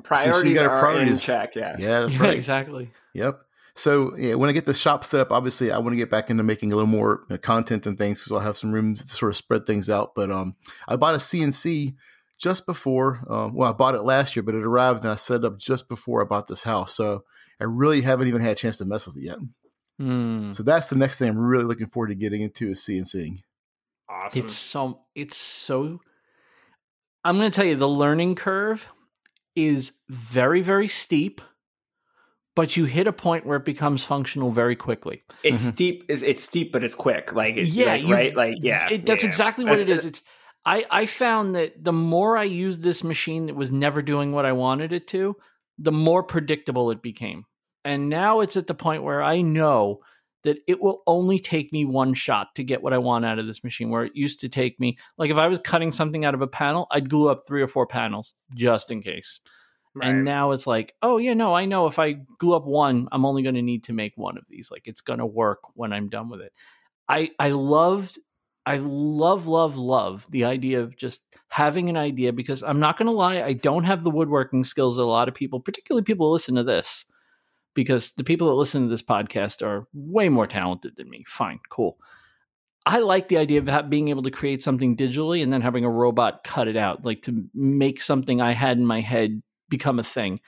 yep. So Priorities you got are in check. Yeah. Yeah, that's Yeah, right. exactly. Yep. So yeah, when I get the shop set up, obviously I want to get back into making a little more uh, content and things, because I'll have some room to sort of spread things out. But um, I bought a CNC just before. Um, well, I bought it last year, but it arrived and I set it up just before I bought this house. So I really haven't even had a chance to mess with it yet. Hmm. So that's the next thing I'm really looking forward to getting into is CNCing. Awesome. It's so it's so I'm going to tell you the learning curve is very very steep but you hit a point where it becomes functional very quickly. It's Mhm. steep. Is it's steep, but it's quick. Like it, Yeah, like, you- right. Like yeah, It, that's yeah. exactly what it That's- is. It's I I found that the more I used this machine that was never doing what I wanted it to, the more predictable it became. And now it's at the point where I know that it will only take me one shot to get what I want out of this machine. Where it used to take me, like if I was cutting something out of a panel, I'd glue up three or four panels just in case. Right. And now it's like, oh yeah, no, I know if I glue up one, I'm only going to need to make one of these. Like it's going to work when I'm done with it. I I loved, I love, love, love the idea of just having an idea because I'm not going to lie, I don't have the woodworking skills that a lot of people, particularly people who listen to this, because the people that listen to this podcast are way more talented than me. Fine, cool. I like the idea of being able to create something digitally and then having a robot cut it out, like to make something I had in my head become a thing.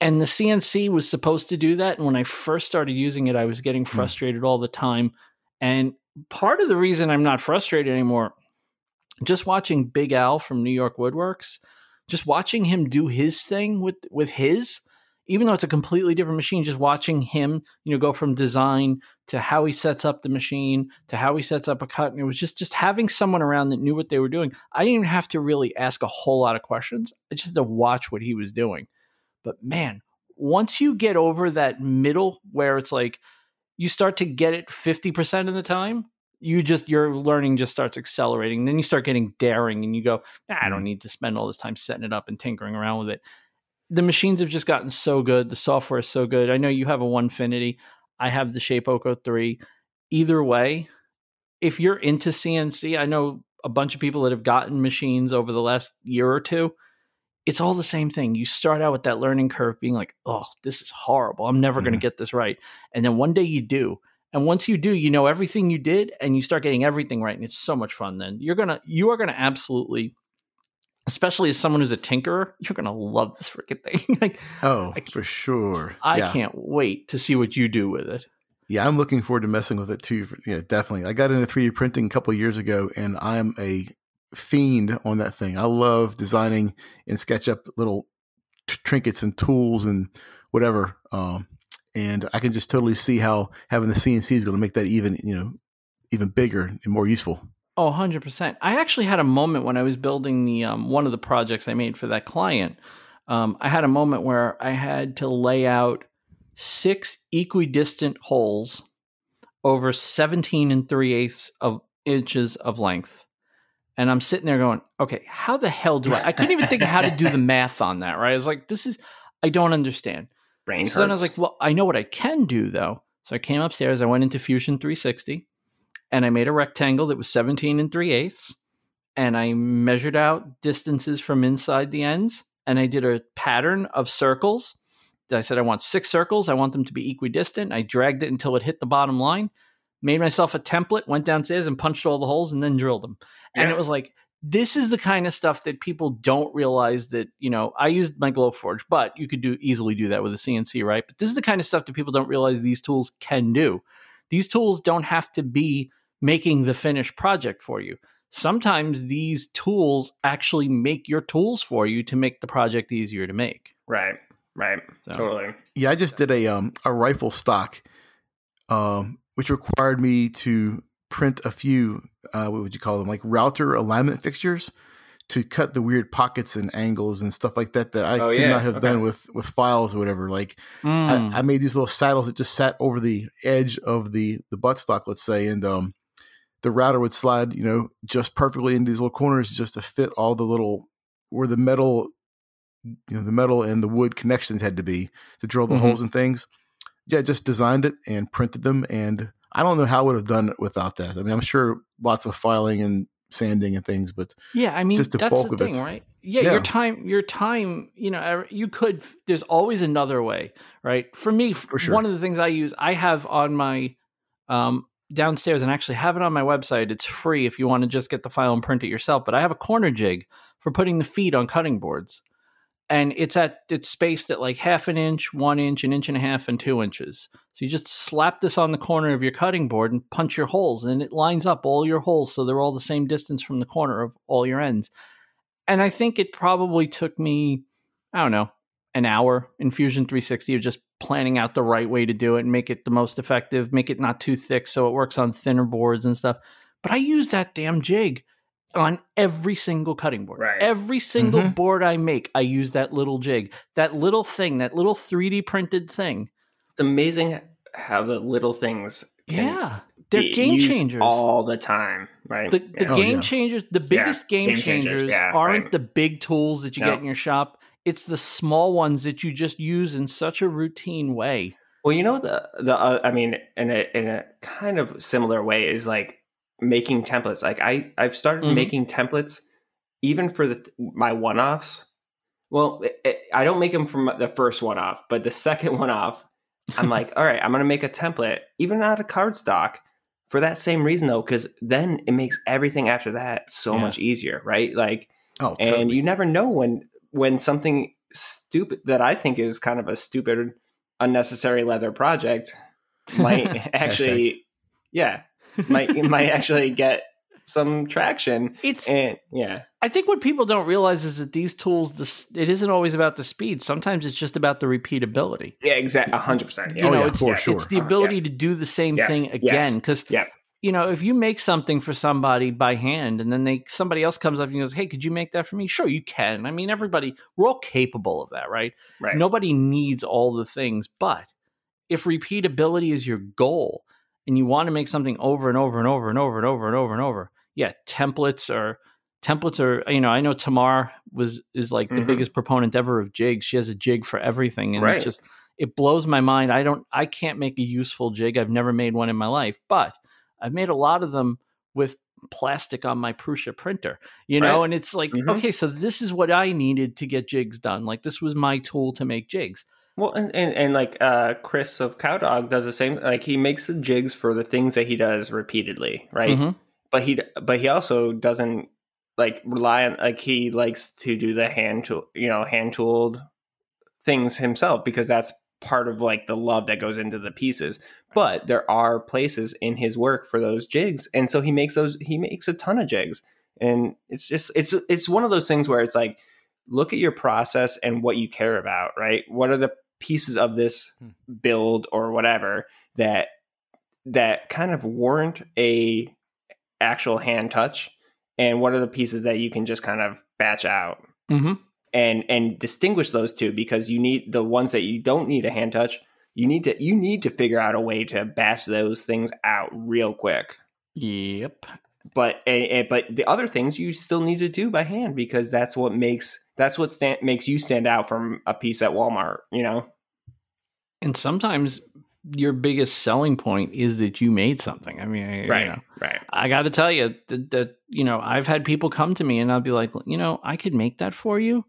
And the CNC was supposed to do that. And when I first started using it, I was getting hmm. frustrated all the time. And part of the reason I'm not frustrated anymore, just watching Big Al from New York Woodworks, just watching him do his thing with with his, even though it's a completely different machine, just watching him, you know, go from design to how he sets up the machine to how he sets up a cut. And it was just just having someone around that knew what they were doing. I didn't even have to really ask a whole lot of questions. I just had to watch what he was doing. But man, once you get over that middle where it's like you start to get it 50% of the time, you just your learning just starts accelerating. Then you start getting daring and you go, nah, I don't mm-hmm. need to spend all this time setting it up and tinkering around with it. The machines have just gotten so good. The software is so good. I know you have a Onefinity. I have the Shapeoko 3. Either way, if you're into CNC, I know a bunch of people that have gotten machines over the last year or two. It's all the same thing. You start out with that learning curve being like, oh, this is horrible. I'm never going to mm-hmm. get this right. And then one day you do. And once you do, you know everything you did and you start getting everything right. And it's so much fun then. You're going to, you are going to absolutely, especially as someone who's a tinkerer, you're going to love this freaking thing. (laughs) like, Oh, for sure. I yeah. can't wait to see what you do with it. Yeah, I'm looking forward to messing with it too. for- Yeah, definitely. I got into 3D printing a couple of years ago, and I'm a fiend on that thing. I love designing and sketch up little t- trinkets and tools and whatever. Um, and I can just totally see how having the CNC is going to make that even, you know, even bigger and more useful. Oh, 100%. I actually had a moment when I was building the um, one of the projects I made for that client. Um, I had a moment where I had to lay out six equidistant holes over 17 and 3 eighths of inches of length. And I'm sitting there going, okay, how the hell do I? I couldn't even think of how to do the (laughs) math on that, right? I was like, this is, I don't understand. Brain So then I was like, well, I know what I can do though. So I came upstairs, I went into Fusion 360 and I made a rectangle that was 17 and 3 eighths. And I measured out distances from inside the ends. And I did a pattern of circles. I said, I want six circles. I want them to be equidistant. I dragged it until it hit the bottom line, made myself a template, went downstairs and punched all the holes and then drilled them. And it was like, this is the kind of stuff that people don't realize that, you know, I used my Glowforge, but you could do easily do that with a CNC, right? But this is the kind of stuff that people don't realize these tools can do. These tools don't have to be making the finished project for you. Sometimes these tools actually make your tools for you to make the project easier to make. right, right, So, totally. Yeah, I just did a um a rifle stock, um, which required me to print a few uh, what would you call them like router alignment fixtures to cut the weird pockets and angles and stuff like that that I Oh, could yeah, not have okay. done with with files or whatever. Like mm, I, I made these little saddles that just sat over the edge of the the buttstock, let's say, and um, the router would slide, you know, just perfectly into these little corners just to fit all the little where the metal, you know, the metal and the wood connections had to be to drill the Mhm. holes and things. Yeah, just designed it and printed them, and I don't know how I would have done it without that. I mean, I'm sure lots of filing and sanding and things, but Yeah, I mean Just the that's bulk the of thing, it. right? Yeah, Yeah. your time, your time. You know, you could. There's always another way, right? For me, For sure. one of the things I use, I have on my um, downstairs, and actually have it on my website. It's free if you want to just get the file and print it yourself. But I have a corner jig for putting the feet on cutting boards. And it's at it's spaced at like half an inch, one inch, an inch and a half, and two inches. So you just slap this on the corner of your cutting board and punch your holes, and it lines up all your holes so they're all the same distance from the corner of all your ends. And I think it probably took me, I don't know, an hour in Fusion 360 of just planning out the right way to do it and make it the most effective, make it not too thick so it works on thinner boards and stuff. But I use that damn jig on every single cutting board. Right. Every single Mhm. board I make, I use that little jig, that little thing, that little 3D printed thing. It's amazing how the little things can Yeah. They're be game used changers. all the time, right? the, the Yeah. Oh, game yeah. changers, the biggest game, game changers, changers, yeah, aren't right. the big tools that you No. get in your shop. It's the small ones that you just use in such a routine way. Well, you know the the uh, I mean, in a in a kind of similar way is like making templates. Like I I've started Mhm. making templates even for the my one offs. Well, it, it- I don't make them from the first one off, but the second (laughs) one off, I'm like, (laughs) all right, I'm gonna make a template even out of cardstock for that same reason though, because then it makes everything after that so Yeah. much easier, right? Like Oh, and you never know when when something stupid that I think is kind of a stupid unnecessary leather project might (laughs) actually yeah might might (laughs) actually get some traction It's and yeah I think what people don't realize is that these tools, this it isn't always about the speed. Sometimes it's just about the repeatability. yeah exactly 100% You Oh, know, yeah, it's, for yeah, sure. it's the ability to do the same Yeah. thing again. Because Yeah. you know, if you make something for somebody by hand and then they somebody else comes up and goes, Hey, could you make that for me? Sure, you can. I mean, everybody, we're all capable of that, right? right Nobody needs all the things, but if repeatability is your goal and you want to make something over and over and over and over and over and over and over, yeah, templates are templates are you know, I know Tamar was is like the Mhm. biggest proponent ever of jigs. She has a jig for everything and Right. it just it blows my mind. I don't I can't make a useful jig. I've never made one in my life, but I've made a lot of them with plastic on my Prusa printer, you know, Right. and it's like, Mhm. okay, so this is what I needed to get jigs done. Like this was my tool to make jigs. Well and, and and like uh chris of cowdog does the same like he makes the jigs for the things that he does repeatedly right? Mhm. but he but he also doesn't like rely on like he likes to do the hand tool you know hand tooled things himself because that's part of like the love that goes into the pieces. But there are places in his work for those jigs and so he makes those he makes a ton of jigs. And it's just it's it's one of those things where it's like look at your process and what you care about right? What are the pieces of this build or whatever that that kind of warrant a actual hand touch and what are the pieces that you can just kind of batch out Mm-hmm. and and distinguish those two because you need the ones that you don't need a hand touch you need to you need to figure out a way to batch those things out real quick Yep. but and, and- but the other things you still need to do by hand because that's what makes that's what stand, makes you stand out from a piece at Walmart you know And sometimes your biggest selling point is that you made something. I mean, I, you know, right I got to tell you that, that, you know, I've had people come to me and I'll be like, you know, I could make that for you,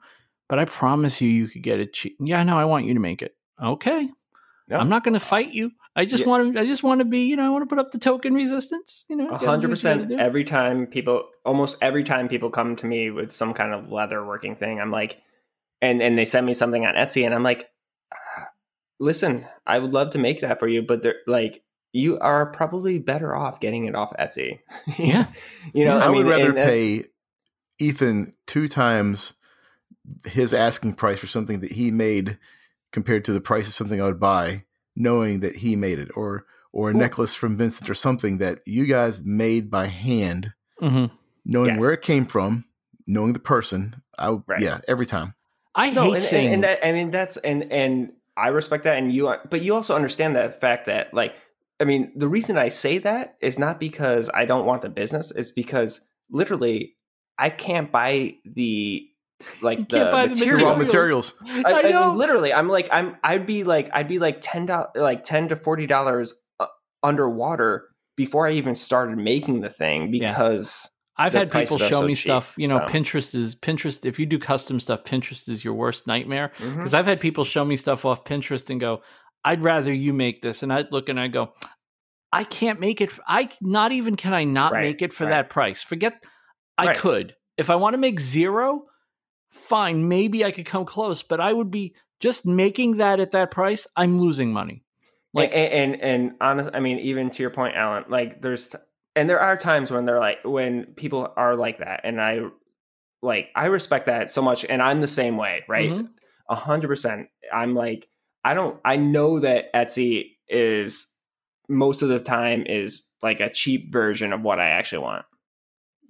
but I promise you, you could get it cheap. Yeah, no, I want you to make it. Okay. I'm not going to fight you. I just Yeah. want to, I just want to be, you know, I want to put up the token resistance, you know. A hundred what you gotta percent. Every time people, almost every time people come to me with some kind of leather working thing, I'm like, and and they send me something on Etsy, and I'm like, "Ah, listen, I would love to make that for you, but they're like, you are probably better off getting it off Etsy. (laughs) Yeah. you know, I, I, mean, would rather pay Ethan two times his asking price for something that he made compared to the price of something I would buy, knowing that he made it, or or a Well- necklace from Vincent or something that you guys made by hand, Mhm. knowing Yes. where it came from, knowing the person. I would- Right. yeah, every time. I no, hate and, and, saying and that I mean that's and and I respect that, and you are, but you also understand the fact that like I mean the reason I say that is not because I don't want the business; it's because literally I can't buy the like the can't the material. Raw Materials. materials. I, I, I know. mean, literally, I'm like I'm I'd be like I'd be like ten dollars like ten to forty dollars uh, underwater before I even started making the thing Yeah. because I've had people show so me cheap, stuff. You know, so. Pinterest is Pinterest. If you do custom stuff, Pinterest is your worst nightmare. Because I've had people show me stuff off Pinterest and go, "I'd rather you make this," and I'd look and I go, "I can't make it. I not even can I not Right, make it for right. that price. Forget. I Right. could, If I want to make zero, fine, maybe I could come close, but I would be just making that at that price, I'm losing money. Like and and, and honest, I mean, even to your point, Alan, like there's and there are times when they're like when people are like that, and I like I respect that so much, and I'm the same way, right? Mhm. A hundred percent. I'm like I don't. I know that Etsy is most of the time is like a cheap version of what I actually want.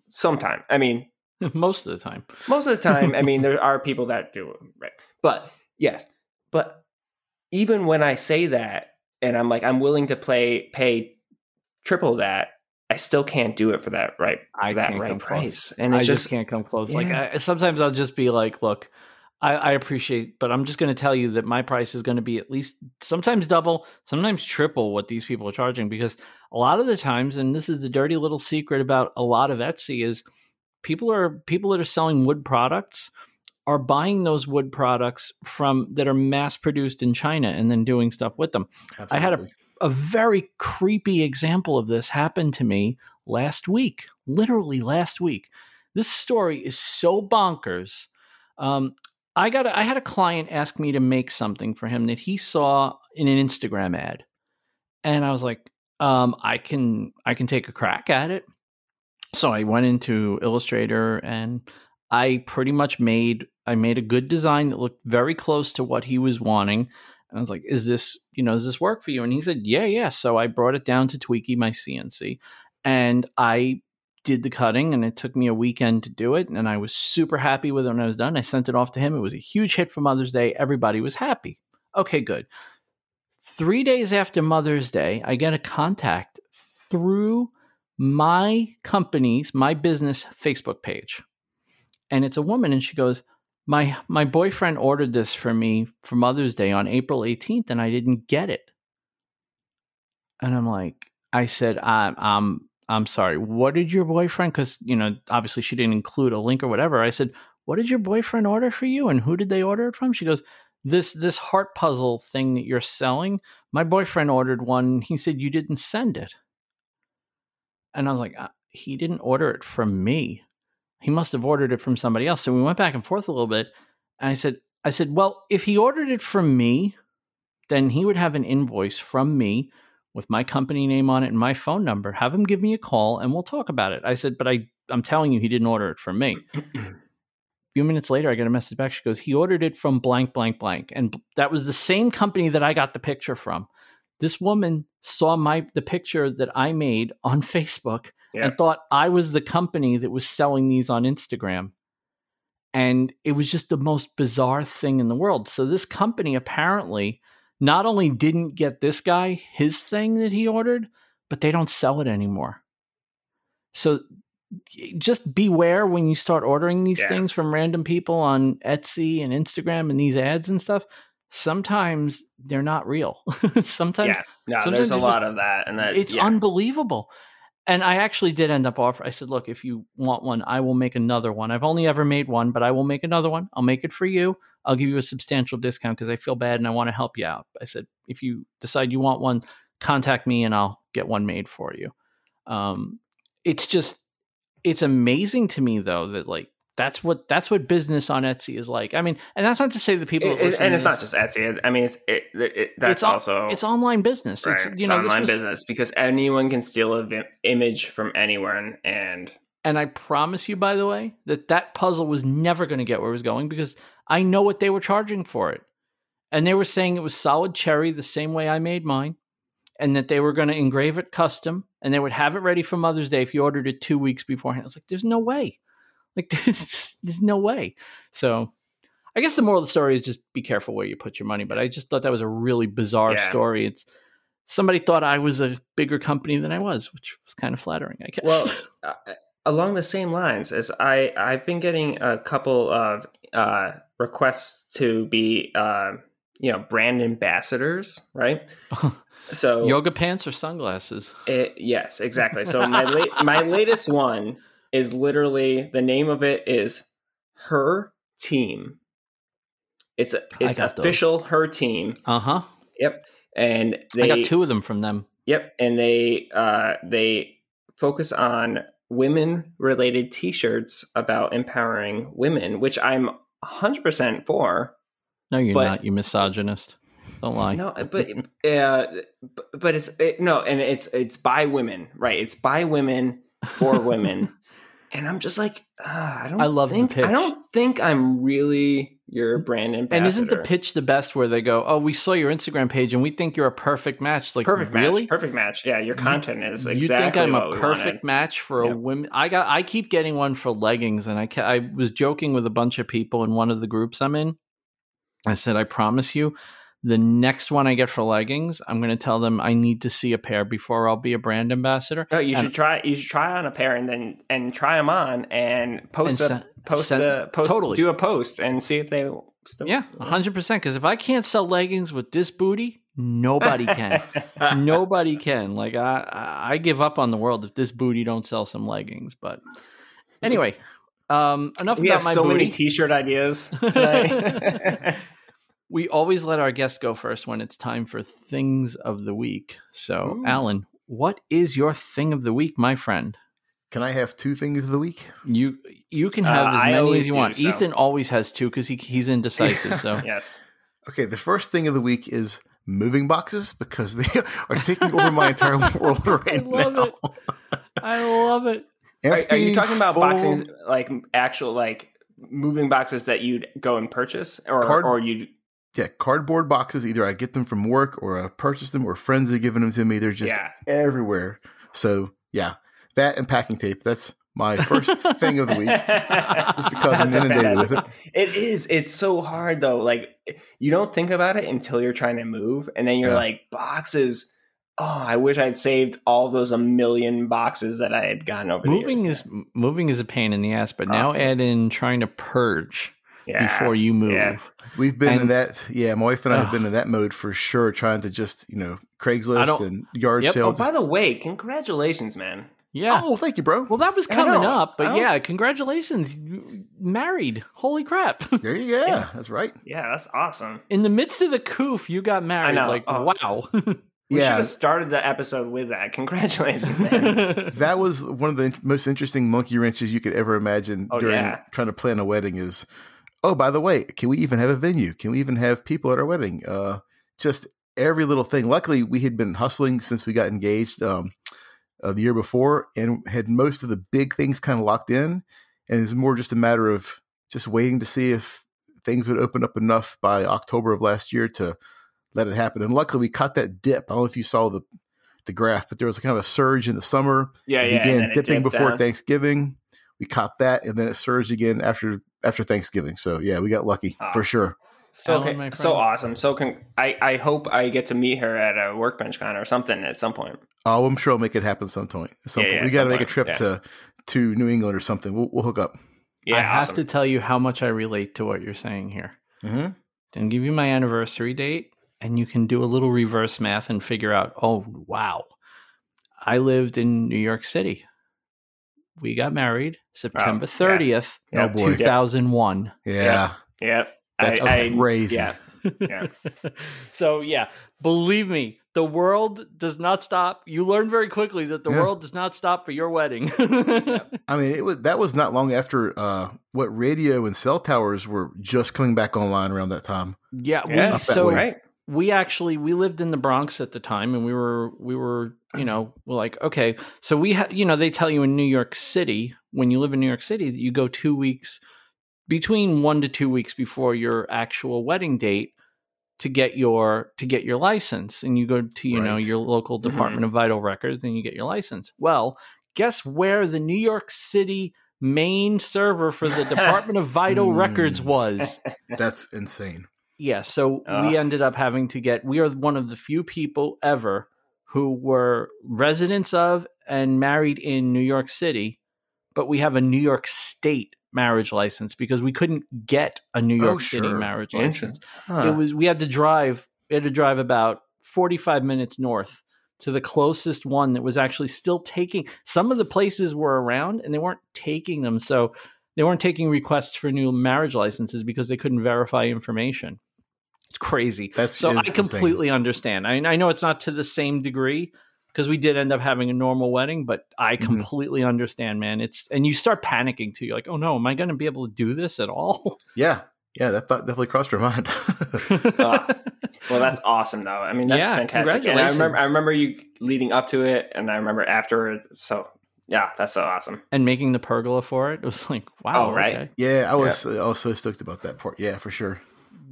Sometime, I mean, (laughs) Most of the time. most of the time, I mean, (laughs) there are people that do it, right? But yes, but even when I say that, and I'm like, I'm willing to play pay triple that, I still can't do it for that right I that can't right come close. price. And I just, just, can't come close. Like I, sometimes I'll just be like, look, I, I appreciate, but I'm just going to tell you that my price is going to be at least sometimes double, sometimes triple what these people are charging. Because a lot of the times, and this is the dirty little secret about a lot of Etsy, is people are people that are selling wood products are buying those wood products from that are mass produced in China and then doing stuff with them. I had a- a very creepy example of this happened to me last week, literally last week. This story is so bonkers. Um, I got a, I had a client ask me to make something for him that he saw in an Instagram ad, and I was like, um, I can I can take a crack at it. So I went into Illustrator and I pretty much made I made a good design that looked very close to what he was wanting. And I was like, "Is this you know does this work for you?" And he said, "Yeah, yeah." So I brought it down to Tweaky my CNC, and I did the cutting, and it took me a weekend to do it. And I was super happy with it when I was done. I sent it off to him. It was a huge hit for Mother's Day. Everybody was happy. Okay, good. Three days after Mother's Day, I get a contact through my company's, my business Facebook page. And it's a woman, and she goes, my my boyfriend ordered this for me for Mother's Day on April 18th, and I didn't get it. And I'm like, I said, I'm I'm I'm sorry. What did your boyfriend? Because you know, obviously she didn't include a link or whatever. I said, what did your boyfriend order for you, and who did they order it from? She goes, this this heart puzzle thing that you're selling. My boyfriend ordered one. He said you didn't send it, and I was like, uh, he didn't order it from me he must have ordered it from somebody else. So we went back and forth a little bit. And I said, I said, well, if he ordered it from me, then he would have an invoice from me with my company name on it and my phone number. Have him give me a call and we'll talk about it. I said, but I, I'm telling you, he didn't order it from me. A few minutes later, I get a message back. She goes, he ordered it from blank, blank, blank. And that was the same company that I got the picture from. This woman saw my the picture that I made (laughs) on Facebook Yeah. and thought I was the company that was selling these on Instagram. And it was just the most bizarre thing in the world. So this company apparently not only didn't get this guy his thing that he ordered, but they don't sell it anymore. So just beware when you start ordering these Yeah. things from random people on Etsy and Instagram and these ads and stuff. Sometimes they're not real. (laughs) sometimes yeah, no, sometimes there's a lot just- of that, and that it's yeah. unbelievable. And I actually did end up offering. I said, "Look, if you want one, I will make another one. I've only ever made one, but I will make another one. I'll make it for you. I'll give you a substantial discount because I feel bad and I want to help you out." I said, "If you decide you want one, contact me and I'll get one made for you." Um, it's just, it's amazing to me though that like that's what that's what business on Etsy is like. I mean, and that's not to say that people, It- it- and it's not just Etsy. I mean, it's it, it, that's It's al- also it's online business. right. It's you It's know this online was- business because anyone can steal a vi- image from anyone, and And I promise you, by the way, that that puzzle was never going to get where it was going because I know what they were charging for it. And they were saying it was solid cherry the same way I made mine, and that they were going to engrave it custom and they would have it ready for Mother's Day if you ordered it two weeks beforehand. I was like, there's no way. Like, (laughs) there's, just, there's no way. So I guess the moral of the story is just be careful where you put your money. But I just thought that was a really bizarre Yeah. story. It's somebody thought I was a bigger company than I was, which was kind of flattering, I guess. well, (laughs) uh, along the same lines as I I've been getting a couple of uh, requests to be uh, you know brand ambassadors, right? So yoga pants or sunglasses? It, yes, exactly. So my la- (laughs) my latest one is literally the name of it is her team. It's it's those. official her team. Uh huh. Yep, and they I got two of them from them. Yep, and they uh, they focus on women related t-shirts about empowering women, which I'm 100% for. No, you're But- not. You misogynist. Don't lie. No, but uh, but- but it's it, no, and it's it's by women, right? It's by women for women, (laughs) and I'm just like, uh, I don't. I love the think, pitch. I don't think I'm really your brand ambassador. And isn't the pitch the best where they go, "Oh, we saw your Instagram page and we think you're a perfect match." Like, perfect really? match? Perfect match. Yeah, your You- content is exactly. Do you think I'm a perfect wanted. match for a Yep. women? I got. I keep getting one for leggings, and I ca- I was joking with a bunch of people in one of the groups I'm in. I said, I promise you, the next one I get for leggings, I'm going to tell them I need to see a pair before I'll be a brand ambassador. No, you And- should try. You should try on a pair and then and try them on and post And a post send- a post totally. do a post and see if they. Still, Yeah, 100. percent Because if I can't sell leggings with this booty, nobody can. (laughs) nobody can. Like I, I give up on the world if this booty don't sell some leggings. But anyway, um, enough we about have my so booty. many T-shirt ideas (laughs) tonight. (laughs) we always let our guests go first when it's time for things of the week. So, Ooh. Alan, what is your thing of the week, my friend? Can I have two things of the week? You you can Uh, have as many as you do, want. so. Ethan always has two because he, he's indecisive. (laughs) So yes. Okay, the first thing of the week is moving boxes because they (laughs) are taking over my entire (laughs) world right I love now. it. I love it. Are, are you talking about full- boxes like actual like moving boxes that you'd go and purchase or Card- or you Yeah, cardboard boxes. Either I get them from work or I purchase them or friends have given them to me. They're just yeah everywhere. So yeah, that and packing tape. That's my first (laughs) thing of the week. just because I'm inundated with it. It is. It's so hard though. Like you don't think about it until you're trying to move, and then you're Yeah. like boxes. Oh, I wish I'd saved all those a million boxes that I had gotten over. the moving years. is moving is a pain in the ass, but now Uh, add in trying to purge yeah. before you move. yeah. We've been in that. Yeah, my wife and I have Ugh. been in that mode for sure. Trying to just you know Craigslist and yard Yep. sale. Oh, by the way, congratulations, man. Yeah. oh, thank you, bro. Well, that was coming up, but yeah, congratulations, you married. Holy crap! (laughs) there you go. Yeah. That's right. Yeah, that's awesome. In the midst of the coof, you got married. know. Like Oh. wow. (laughs) We should yeah, have started the episode with that. Congratulations, man. (laughs) that was one of the most interesting monkey wrenches you could ever imagine Oh, during yeah. trying to plan a wedding. Is oh, by the way, can we even have a venue? Can we even have people at our wedding? Uh, just every little thing. Luckily, we had been hustling since we got engaged um, uh, the year before, and had most of the big things kind of locked in. And it's more just a matter of just waiting to see if things would open up enough by October of last year to let it happen. And luckily, we caught that dip. I don't know if you saw the the graph, but there was a kind of a surge in the summer. yeah, yeah. began dipping before down. Thanksgiving. We caught that, and then it surged again after after Thanksgiving. So yeah, we got lucky Ah. for sure. So Alan, okay, so awesome. So con- I I hope I get to meet her at a workbench con or something at some point. Oh, I'm sure I'll make it happen some point. At some Yeah, point. yeah, we got to some make a trip yeah. to to New England or something. We'll, we'll hook up. Yeah, I have to tell you how much I relate to what you're saying here. hmm Then give you my anniversary date, and you can do a little reverse math and figure out. Oh wow, I lived in New York City. We got married September yeah. thirtieth, Oh, Yeah, boy. two thousand one. Yeah, Yep. that's I, I, crazy. yeah. (laughs) Yeah. so yeah, believe me, the world does not stop. You learn very quickly that the Yeah. world does not stop for your wedding. (laughs) I mean, it was that was not long after uh, what radio and cell towers were just coming back online around that time. yeah, Yeah, that so right. We actually we lived in the Bronx at the time, and we were we were you know we're like okay, so we ha- you know they tell you in New York City when you live in New York City that you go two weeks between one to two weeks before your actual wedding date to get your to get your license and you go to you know your local department of vital records and you get your license. Well guess where the new york city main server for the department of vital records Mm. was? (laughs) That's insane. Yeah so Ugh. we ended up having to get we are one of the few people ever who were residents of and married in new york city but we have a new york state marriage license because we couldn't get a new Oh, york city sure. marriage license Huh. it was we had to drive we had to drive about 45 minutes north to the closest one that was actually still taking some of the places were around and they weren't taking them so they weren't taking requests for new marriage licenses because they couldn't verify information it's crazy That's so is i insane. completely understand I, I know it's not to the same degree because we did end up having a normal wedding, but I Mhm. completely understand, man. It's and you start panicking too. You're like, oh no, am I going to be able to do this at all? Yeah, yeah, that thought definitely crossed your mind. (laughs) Ah, Well, that's awesome, though. I mean, that's Yeah, fantastic. And I remember. I remember you leading up to it, and I remember afterward. So, yeah, that's so awesome. and making the pergola for it, it was like, wow, Oh, right. okay. yeah, I was I was so stoked about that part. Yeah, for sure.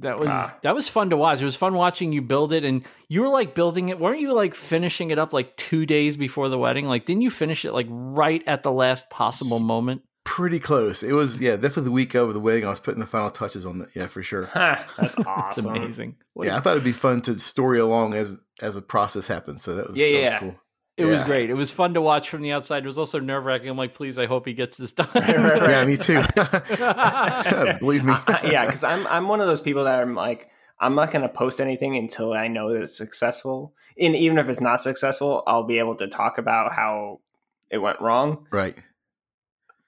That was Ah. that was fun to watch. It was fun watching you build it, and you were like building it. weren't you like finishing it up like two days before the wedding? Like, didn't you finish it like right at the last possible moment? Pretty close. It was yeah, definitely the week of the wedding. I was putting the final touches on it. Yeah, for sure. (laughs) That's (laughs) It's awesome. amazing. What Yeah, I thought it'd be fun to story along as as the process happens. So that was Yeah, that yeah. was cool. It was great. It was fun to watch from the outside. It was also nerve wracking. I'm like, please, I hope he gets this (laughs) done. Right, right, right. (laughs) Yeah, me too. (laughs) Believe me. I- I- yeah, because I'm I'm one of those people that I'm like I'm not going to post anything until I know that it's successful. And even if it's not successful, I'll be able to talk about how it went wrong. right.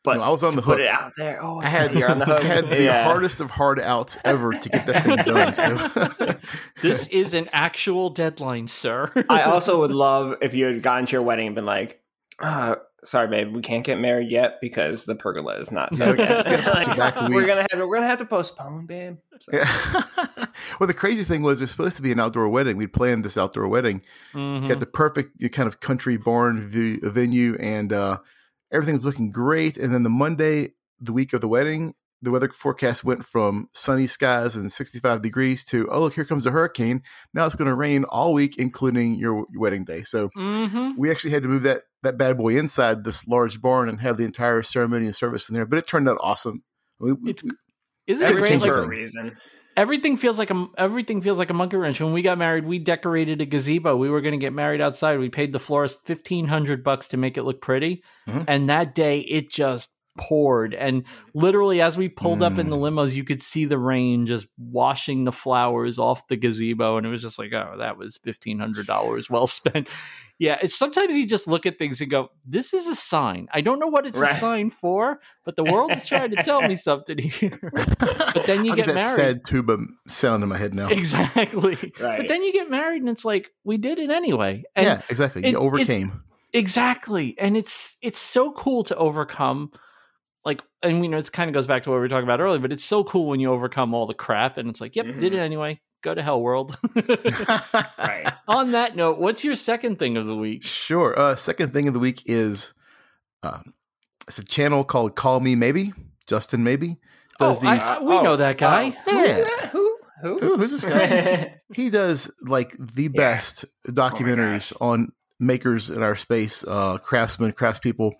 But No, I was on the to put hook. it out there. Oh, I had (laughs) you're on the hook. I had the Yeah. hardest of hard outs ever to get that thing (laughs) done. So. (laughs) this is an actual deadline, sir. I also would love if you had gotten to your wedding and been like, uh, "Sorry, babe, we can't get married yet because the pergola is not done yet." Yeah, Like, we're gonna have to, we're gonna have to postpone, babe. So- Yeah. well, the crazy thing was, there's supposed to be an outdoor wedding. We'd planned this outdoor wedding, Mhm. got the perfect kind of country barn view, venue, and uh, everything was looking great. And then the Monday, the week of the wedding, the weather forecast went from sunny skies and 65 degrees to, oh, look, here comes a hurricane. Now it's going to rain all week, including your wedding day. So Mhm. we actually had to move that that bad boy inside this large barn and have the entire ceremony and service in there. But it turned out awesome. We, we- It's Isn't it great? Everything Like, for a reason. Everything feels like a everything feels like a monkey wrench. When we got married, we decorated a gazebo. We were going to get married outside. We paid the florist fifteen hundred bucks to make it look pretty, Mhm. and that day it just poured. And literally, as we pulled up in the Mm. limos, you could see the rain just washing the flowers off the gazebo, and it was just like, oh, that was fifteen hundred dollars well (laughs) spent. Yeah, it's sometimes you just look at things and go, "This is a sign." I don't know what it's Right. a sign for, but the world is trying to tell me something here. (laughs) But then you I'll get that married. sad tuba sound in my head now. Exactly. Right. But then you get married and it's like, we did it anyway. And yeah, exactly. it- you overcame. exactly. And it's it's so cool to overcome like and you know it's kind of goes back to what we were talking about earlier, but it's so cool when you overcome all the crap and it's like, yep, did it Mhm. anyway. Go to hell world. (laughs) Right. (laughs) On that note, what's your second thing of the week? Sure. Uh, second thing of the week is um, it's a channel called Call Me Maybe. Justin Maybe does oh, these. I- we Oh, know that guy. oh. Yeah. Who? Who? Ooh, who's this guy? (laughs) he does like the Yeah. best documentaries on makers in our space, uh, craftsmen, craftspeople.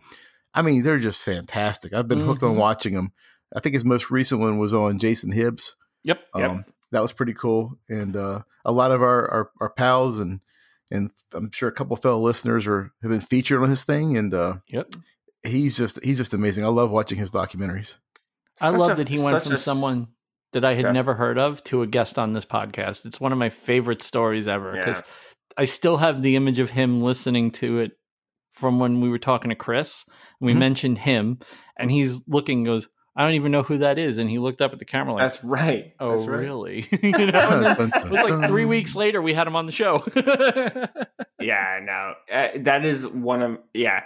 I mean, they're just fantastic. I've been hooked on Mhm. watching them. I think his most recent one was on Jason Hibbs. Yep. Yep. Um, that was pretty cool, and uh, a lot of our, our our pals and and I'm sure a couple fellow listeners are have been featured on his thing, and uh, Yep. he's just he's just amazing. I love watching his documentaries. I Such love a- that he went from a s- someone that I had Yeah. never heard of to a guest on this podcast. It's one of my favorite stories ever because Yeah. I still have the image of him listening to it from when we were talking to Chris. And we Mhm. mentioned him, and he's looking, goes, I don't even know who that is. And he looked up at the camera like, That's right. Oh, That's right. really? (laughs) (laughs) you know, and then Dun, it was like three weeks later, we had him on the show. (laughs) Yeah, no, uh, that is one of yeah.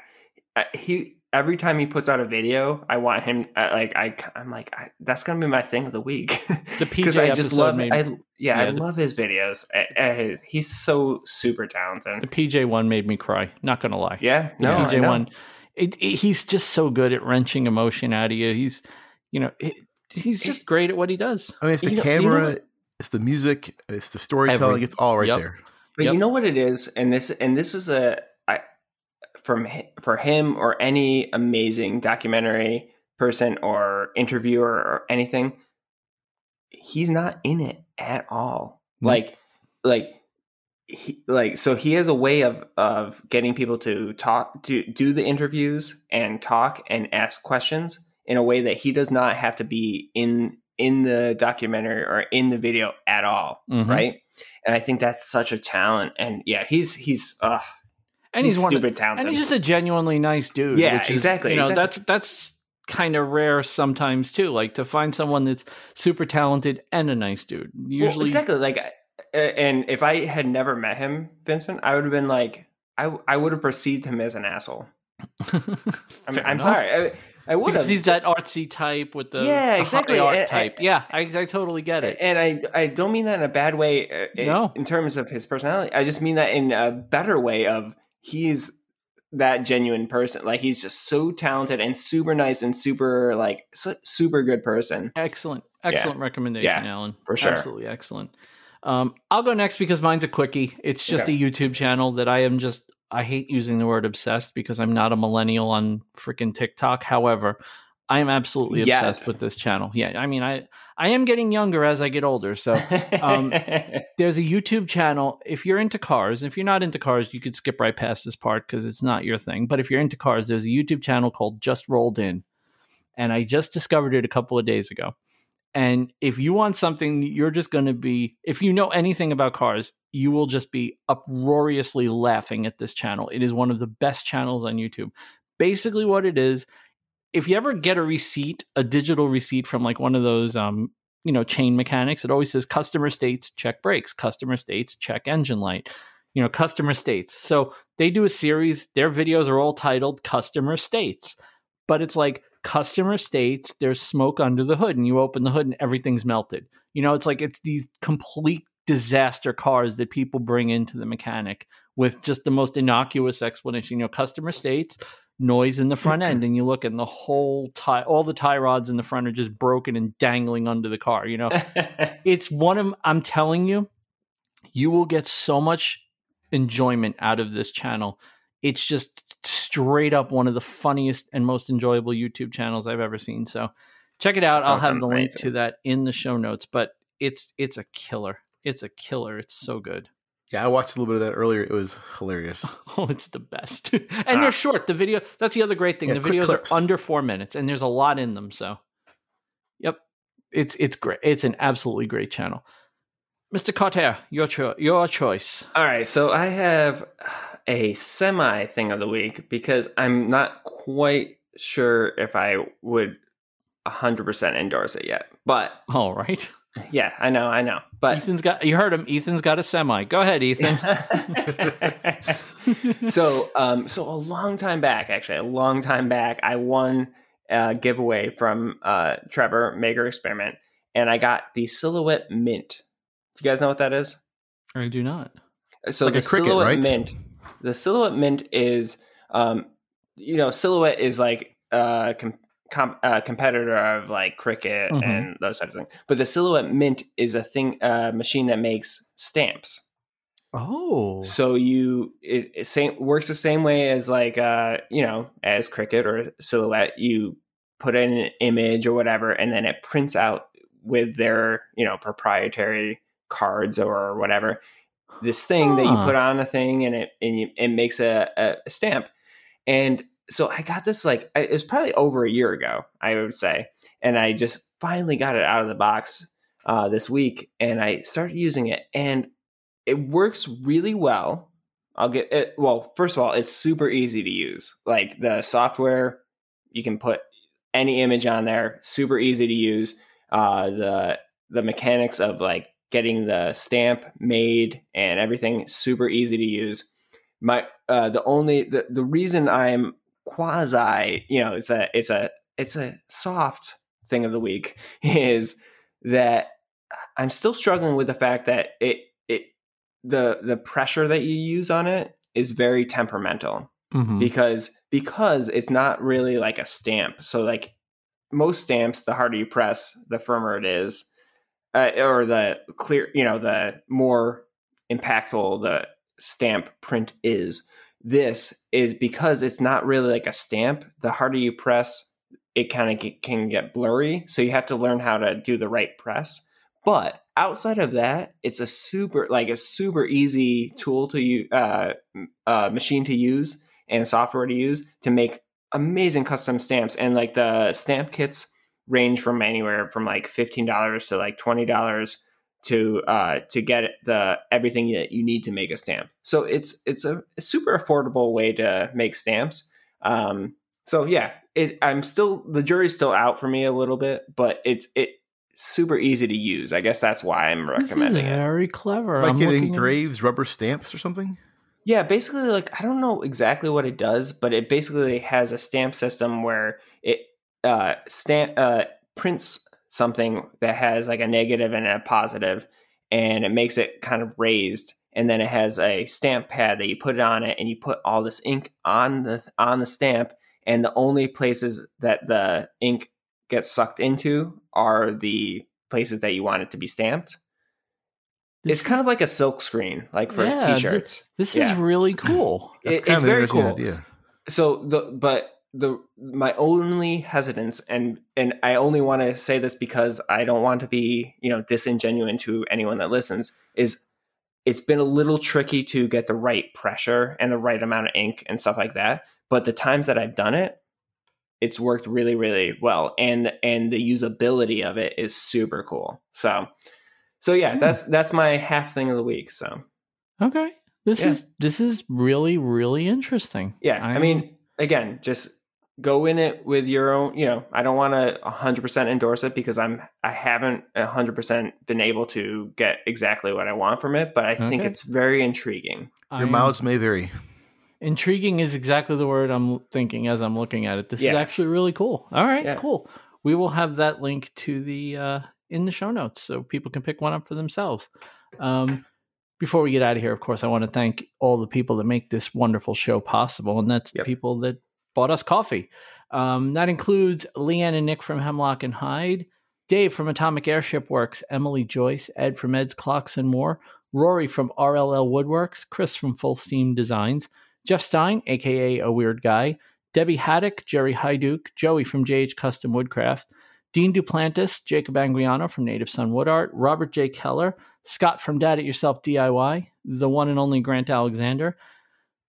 Uh, he every time he puts out a video, I want him uh, like I I'm like I, that's gonna be my thing of the week (laughs) The because PJ I just episode love made- I yeah, I the- love his videos. Uh, he's so super talented. the. PJ one made me cry. Not going to lie. Yeah, The no, I PJ one, it, it- he's just so good at wrenching emotion out of you. He's, you know, it, he's just great at what he does. I mean, it's the You know- you know camera, it's the music, it's the storytelling. Every- it's all right Yep. there. But Yep. you know what it is, and this and this is a I from for him or any amazing documentary person or interviewer or anything. He's not in it at all. Mm. Like, like, he, like so he has a way of of getting people to talk to do the interviews and talk and ask questions in a way that he does not have to be in in the documentary or in the video at all, Mhm. right? And I think that's such a talent. And yeah, he's he's uh And he's, he's, one of- stupid talented. and he's just a genuinely nice dude. Yeah, is, exactly, You know, exactly. that's that's kind of rare sometimes too. Like to find someone that's super talented and a nice dude. Well, Usually, exactly like and if I had never met him, Vincent, I would have been like I I would have perceived him as an asshole. (laughs) I mean, Fair I'm enough. sorry. I, I would have. because he's that artsy type with the Yeah, (laughs) exactly. art And- type. yeah, I, I totally get it. And I I don't mean that in a bad way uh, in, No. in terms of his personality. I just mean that in a better way of he's that genuine person. Like he's just so talented and super nice and super like su- super good person. Excellent, excellent recommendation, Yeah, Alan. for sure. absolutely excellent. Um, I'll go next because mine's a quickie. It's just Okay. a YouTube channel that I am just. I hate using the word obsessed because I'm not a millennial on freaking TikTok. However, I am absolutely obsessed with this channel. Yeah, I mean, I I am getting younger as I get older, so Um, (laughs) there's a YouTube channel. If you're into cars, if you're not into cars, you could skip right past this part because it's not your thing. But if you're into cars, there's a YouTube channel called Just Rolled In. And I just discovered it a couple of days ago. And if you want something, you're just going to be, if you know anything about cars, you will just be uproariously laughing at this channel. It is one of the best channels on YouTube. Basically, what it is, if you ever get a receipt, a digital receipt from like one of those um, you know chain mechanics it always says customer states check brakes customer states check engine light you know customer states. So they do a series their videos are all titled customer states but it's like customer states there's smoke under the hood and you open the hood and everything's melted. You know it's like it's these complete disaster cars that people bring into the mechanic with just the most innocuous explanation. You know customer states noise in the front end and you look and the whole tie all the tie rods in the front are just broken and dangling under the car you know? (laughs) It's one of i'm telling you you will get so much enjoyment out of this channel. It's just straight up one of the funniest and most enjoyable youtube channels i've ever seen. So check it out. I'll have the link to that in the show notes but it's it's a killer. It's a killer. It's so good Yeah, I watched a little bit of that earlier. It was hilarious. (laughs) Oh, it's the best. (laughs) and they're ah. short. The video, that's the other great thing. Yeah, the videos clips. are under four minutes and there's a lot in them. So, yep. It's it's great. It's an absolutely great channel. Mr. Carter, your, cho- your choice. All right, so I have a semi thing of the week because I'm not quite sure if I would 100% endorse it yet. But All right. Yeah, I know, I know. But Ethan's got, you heard him. Ethan's got a semi. Go ahead, Ethan. (laughs) (laughs) so um so a long time back actually a long time back i won a giveaway from uh trevor maker experiment and i got the silhouette mint do you guys know what that is I do not. so Like the a Cricut, silhouette right? mint the silhouette mint is um you know silhouette is like uh, com- com- uh competitor of like Cricut Mhm. and those types of things. But the silhouette mint is a thing uh machine that makes stamps. Oh. so you it, it same works the same way as like uh you know as Cricut or silhouette. You put in an image or whatever and then it prints out with their you know proprietary cards or whatever. This thing that you put on a thing and it and you, it makes a, a, a stamp. And so i got this like I- it was probably over a year ago i would say and i just finally got it out of the box uh, this week and i started using it and it works really well. I'll get it. Well, first of all, it's super easy to use. Like the software, you can put any image on there. Super easy to use. Uh, the the mechanics of like getting the stamp made and everything super easy to use. My uh, the only the the reason I'm quasi you know it's a it's a it's a soft thing of the week (laughs) is that I'm still struggling with the fact that it it the the pressure that you use on it is very temperamental Mhm. because because it's not really like a stamp. So like most stamps, the harder you press, the firmer it is, uh, or the clear, you know, the more impactful the stamp print is. This is because it's not really like a stamp. The harder you press, it kind of can get blurry. So you have to learn how to do the right press. But outside of that, it's a super like a super easy tool to use, uh, uh, machine to use and software to use to make amazing custom stamps. And like the stamp kits range from anywhere from like fifteen dollars to like twenty dollars to uh, to get the everything that you need to make a stamp. So it's it's a, a super affordable way to make stamps. Um, so yeah, it, I'm still the jury's still out for me a little bit, but it's it super easy to use. I guess that's why I'm This is recommending it. very clever. Like I'm it looking at- engraves rubber stamps or something. Yeah, basically, like I don't know exactly what it does, but it basically has a stamp system where it uh, stamp uh, prints something that has like a negative and a positive, and it makes it kind of raised, and then it has a stamp pad that you put it on it, and you put all this ink on the on the stamp, and the only places that the ink gets sucked into are the places that you want it to be stamped. This it's kind of like a silk screen, like for Yeah, t-shirts. This Yeah. is really cool. That's It- kind it's of very cool. idea. So the but the my only hesitance and and I only want to say this because I don't want to be you know disingenuous to anyone that listens is it's been a little tricky to get the right pressure and the right amount of ink and stuff like that. But the times that I've done it, it's worked really really well and and the usability of it is super cool. So so yeah, Hmm. that's that's my half thing of the week. So Okay. This Yeah. is this is really really interesting. Yeah, I I'm- mean, again, just go in it with your own. You know, I don't want to 100 percent endorse it because I'm I haven't 100 percent been able to get exactly what I want from it, but I think it's very intriguing. Your I'm- may vary. Intriguing is exactly the word I'm thinking as I'm looking at it. This is actually really cool. All right, Yeah. cool. We will have that link to the uh, in the show notes so people can pick one up for themselves. Um, before we get out of here, of course, I want to thank all the people that make this wonderful show possible, and that's the people that bought us coffee. Um, that includes Leanne and Nick from Hemlock and Hyde, Dave from Atomic Airship Works, Emily Joyce, Ed from Ed's Clocks and More, Rory from RLL Woodworks, Chris from Full Steam Designs, Jeff Stein, aka A Weird Guy, Debbie Haddock, Jerry Hyduke, Joey from JH Custom Woodcraft, Dean Duplantis, Jacob Angriano from Native Son Wood Art, Robert J. Keller, Scott from Dad It Yourself DIY, the one and only Grant Alexander,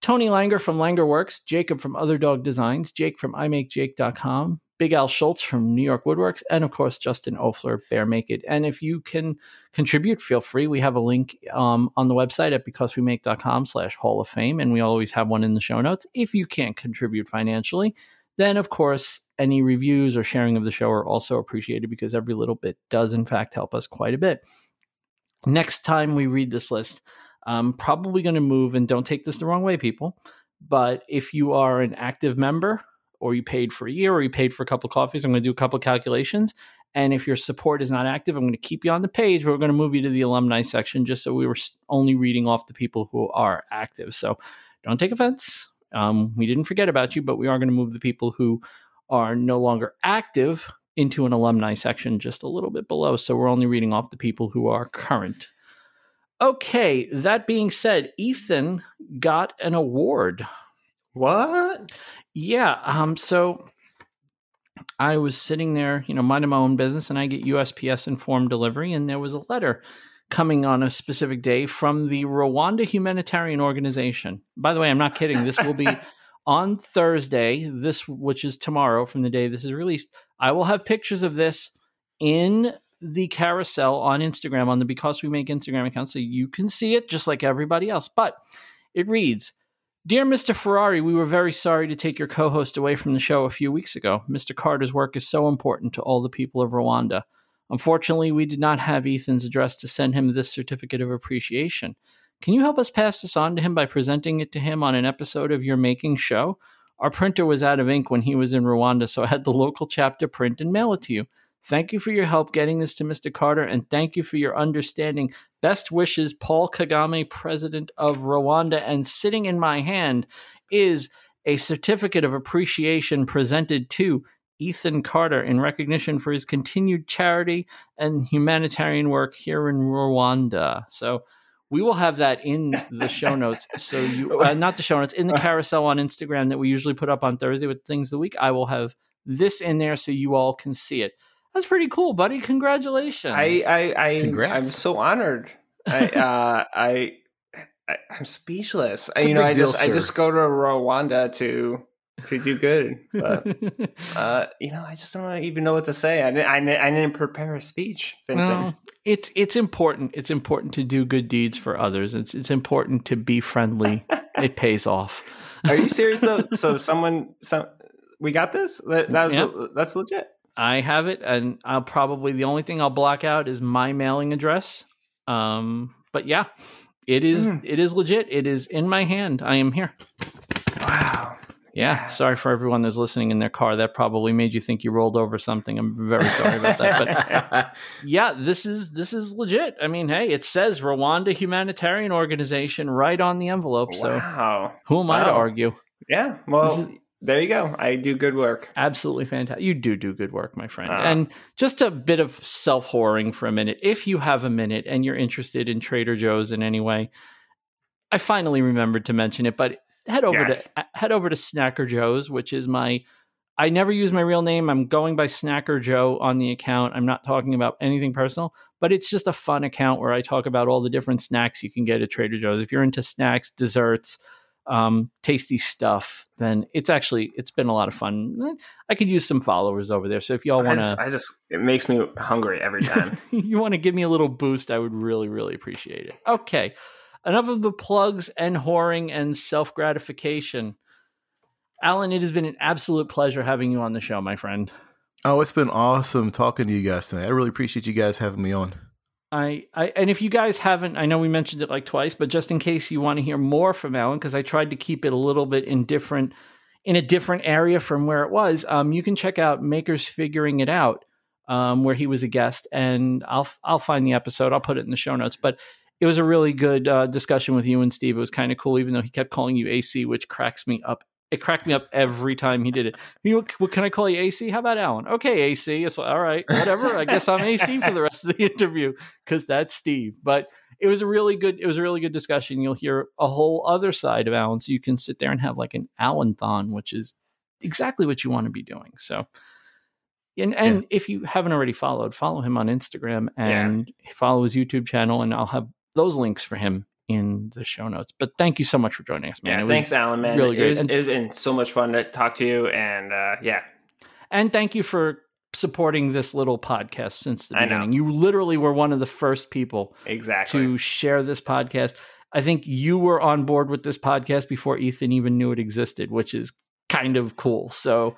Tony Langer from Langer Works, Jacob from Other Dog Designs, Jake from IMakeJake.com, Big Al Schultz from New York Woodworks, and of course Justin Ofler, Bear Make It. And if you can contribute, feel free. We have a link um, on the website at becausewemake.com slash Hall of Fame, and we always have one in the show notes. If you can't contribute financially, then of course any reviews or sharing of the show are also appreciated because every little bit does in fact help us quite a bit. Next time we read this list, I'm probably going to move, and don't take this the wrong way, people, but if you are an active member or you paid for a year or you paid for a couple of coffees, I'm going to do a couple of calculations. And if your support is not active, I'm going to keep you on the page, we're going to move you to the alumni section just so we were only reading off the people who are active. So don't take offense. Um, we didn't forget about you, but we are going to move the people who are no longer active into an alumni section just a little bit below. So we're only reading off the people who are current. Okay, that being said, Ethan got an award. What? Yeah. Um. So I was sitting there, you know, minding my own business, and I get USPS informed delivery, and there was a letter coming on a specific day from the Rwanda Humanitarian Organization. By the way, I'm not kidding. This will be (laughs) on Thursday. This, which is tomorrow, from the day this is released. I will have pictures of this in the carousel on Instagram on the Because We Make Instagram account, so you can see it just like everybody else. But it reads. Dear Mr. Ferrari, we were very sorry to take your co host away from the show a few weeks ago. Mr. Carter's work is so important to all the people of Rwanda. Unfortunately, we did not have Ethan's address to send him this certificate of appreciation. Can you help us pass this on to him by presenting it to him on an episode of your making show? Our printer was out of ink when he was in Rwanda, so I had the local chapter print and mail it to you. Thank you for your help getting this to Mr. Carter, and thank you for your understanding. Best wishes, Paul Kagame, President of Rwanda. And sitting in my hand is a certificate of appreciation presented to Ethan Carter in recognition for his continued charity and humanitarian work here in Rwanda. So we will have that in the show (laughs) notes. So you, uh, not the show notes, in the carousel on Instagram that we usually put up on Thursday with things of the week. I will have this in there so you all can see it. That's pretty cool, buddy. Congratulations. I I, I Congrats. I'm so honored. I (laughs) uh, I, I I'm speechless. I, It's a you know, big I deal, just I just go to Rwanda to to do good, but (laughs) uh, you know, I just don't even know what to say. I didn't I, didn't- I didn't prepare a speech, Vincent. No, it's it's important. It's important to do good deeds for others. It's it's important to be friendly. it (laughs) pays off. Are you serious though? so someone some we got this. That, that was Yeah. that's legit. I have it, and I'll probably the only thing I'll block out is my mailing address. Um, but yeah, it is Mm. it is legit. It is in my hand. I am here. Wow. Yeah. Yeah. Sorry for everyone that's listening in their car. That probably made you think you rolled over something. I'm very sorry about that. But (laughs) yeah, this is this is legit. I mean, hey, it says Rwanda Humanitarian Organization right on the envelope. So who am I to argue? Yeah. Well, there you go. I do good work. Absolutely fantastic. You do do good work, my friend. Ah. and just a bit of self whoring for a minute. If you have a minute and you're interested in Trader Joe's in any way, I finally remembered to mention it, but head over Yes. to head over to Snacker Joe's, which is my I never use my real name. I'm going by Snacker Joe on the account. I'm not talking about anything personal, but it's just a fun account where I talk about all the different snacks you can get at Trader Joe's. If you're into snacks, desserts, um, tasty stuff, then it's actually it's been a lot of fun. I could use some followers over there. So if y'all want just, to I just, it makes me hungry every (laughs) time. you want to give me a little boost, I would really, really appreciate it. Okay. Enough of the plugs and whoring and self gratification. Alan, it has been an absolute pleasure having you on the show, my friend. oh, it's been awesome talking to you guys tonight. I really appreciate you guys having me on. I, I and if you guys haven't, I know we mentioned it like twice, but just in case you want to hear more from Alan, because I tried to keep it a little bit in different in a different area from where it was, um, you can check out Makers Figuring It Out, um, where he was a guest, and I'll I'll find the episode. I'll put it in the show notes. But it was a really good uh, discussion with you and Steve. It was kind of cool, even though he kept calling you AC, which cracks me up. It cracked me up every time he did it. You know, what can I call you AC? How about Alan? Okay, AC. It's like, all right, whatever. I guess I'm AC for the rest of the (laughs) interview because that's Steve. But it was a really good. It was a really good discussion. You'll hear a whole other side of Alan, so you can sit there and have like an Alan-thon, which is exactly what you want to be doing. So, and and if you haven't already followed, follow him on Instagram and follow his YouTube channel, and I'll have those links for him in the show notes. But thank you so much for joining us, man. yeah. It Thanks, Alan, man. really It great. was- And- it's been so much fun to talk to you. And uh, yeah, And thank you for supporting this little podcast since the I know. beginning. You literally were one of the first people exactly. to share this podcast. I think you were on board with this podcast before Ethan even knew it existed, which is kind of cool. So,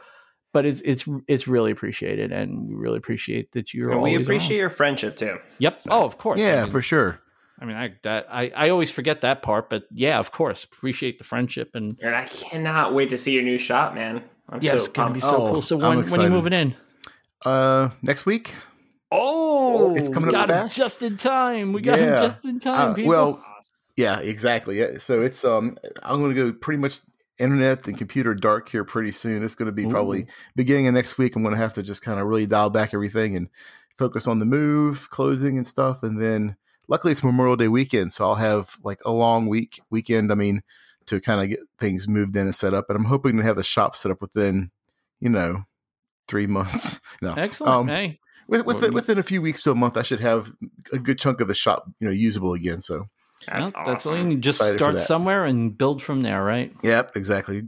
but it's it's it's really appreciated, and we really appreciate that you're. and we appreciate around. your friendship too. Yep. So- oh, of course. I yeah, mean, for sure. I mean, I that I I always forget that part, but yeah, of course, appreciate the friendship and. And I cannot wait to see your new shop, man. I'm Yeah, so it's gonna be so Oh, cool. So when when are you moving in? Uh, next week. Oh, It's coming we up got him fast. just in time. We got him just in time. Uh, people. well, Yeah, exactly. Yeah, So it's um, I'm going to go pretty much internet and computer dark here pretty soon. It's going to be probably beginning of next week. I'm going to have to just kind of really dial back everything and focus on the move, clothing, and stuff. And then luckily it's Memorial Day weekend, so I'll have like a long week weekend. I mean, to kind of get things moved in and set up. And I'm hoping to have the shop set up within, you know, three months. (laughs) No, excellent. Um, hey, with, Well, within, within a few weeks to a month, I should have a good chunk of the shop, you know, usable again. So, That's well, that's awesome. you. Just Excited start somewhere and build from there, right? yep, exactly.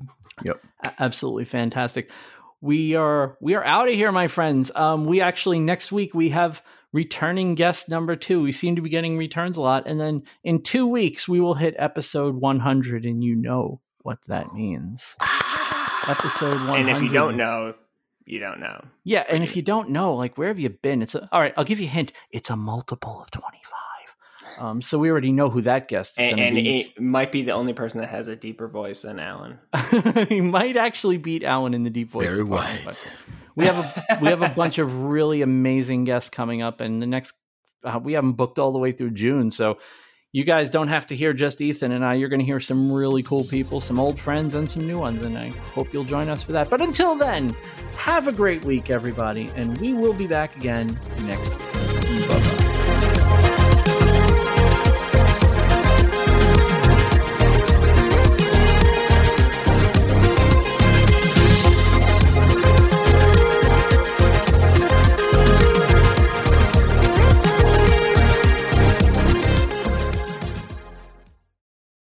A- absolutely fantastic. We are we are out of here, my friends. Um, we actually next week we have returning guest number two. We seem to be getting returns a lot, and then in two weeks we will hit episode 100, and you know what that (gasps) means. (laughs) Episode 100. And if you don't know, you don't know. Yeah, and if you don't know, like where have you been? It's a, all right. I'll give you a hint. It's a multiple of twenty five. Um, so we already know who that guest is And, going to and be. it might be the only person that has a deeper voice than Alan. (laughs) he might actually beat Alan in the deep voice. Very department, but white. We have a we have a (laughs) bunch of really amazing guests coming up, and the next uh, we haven't booked all the way through June, so you guys don't have to hear just Ethan and I. You're going to hear some really cool people, some old friends, and some new ones, and I hope you'll join us for that. But until then, have a great week, everybody, and we will be back again next week. Bye bye.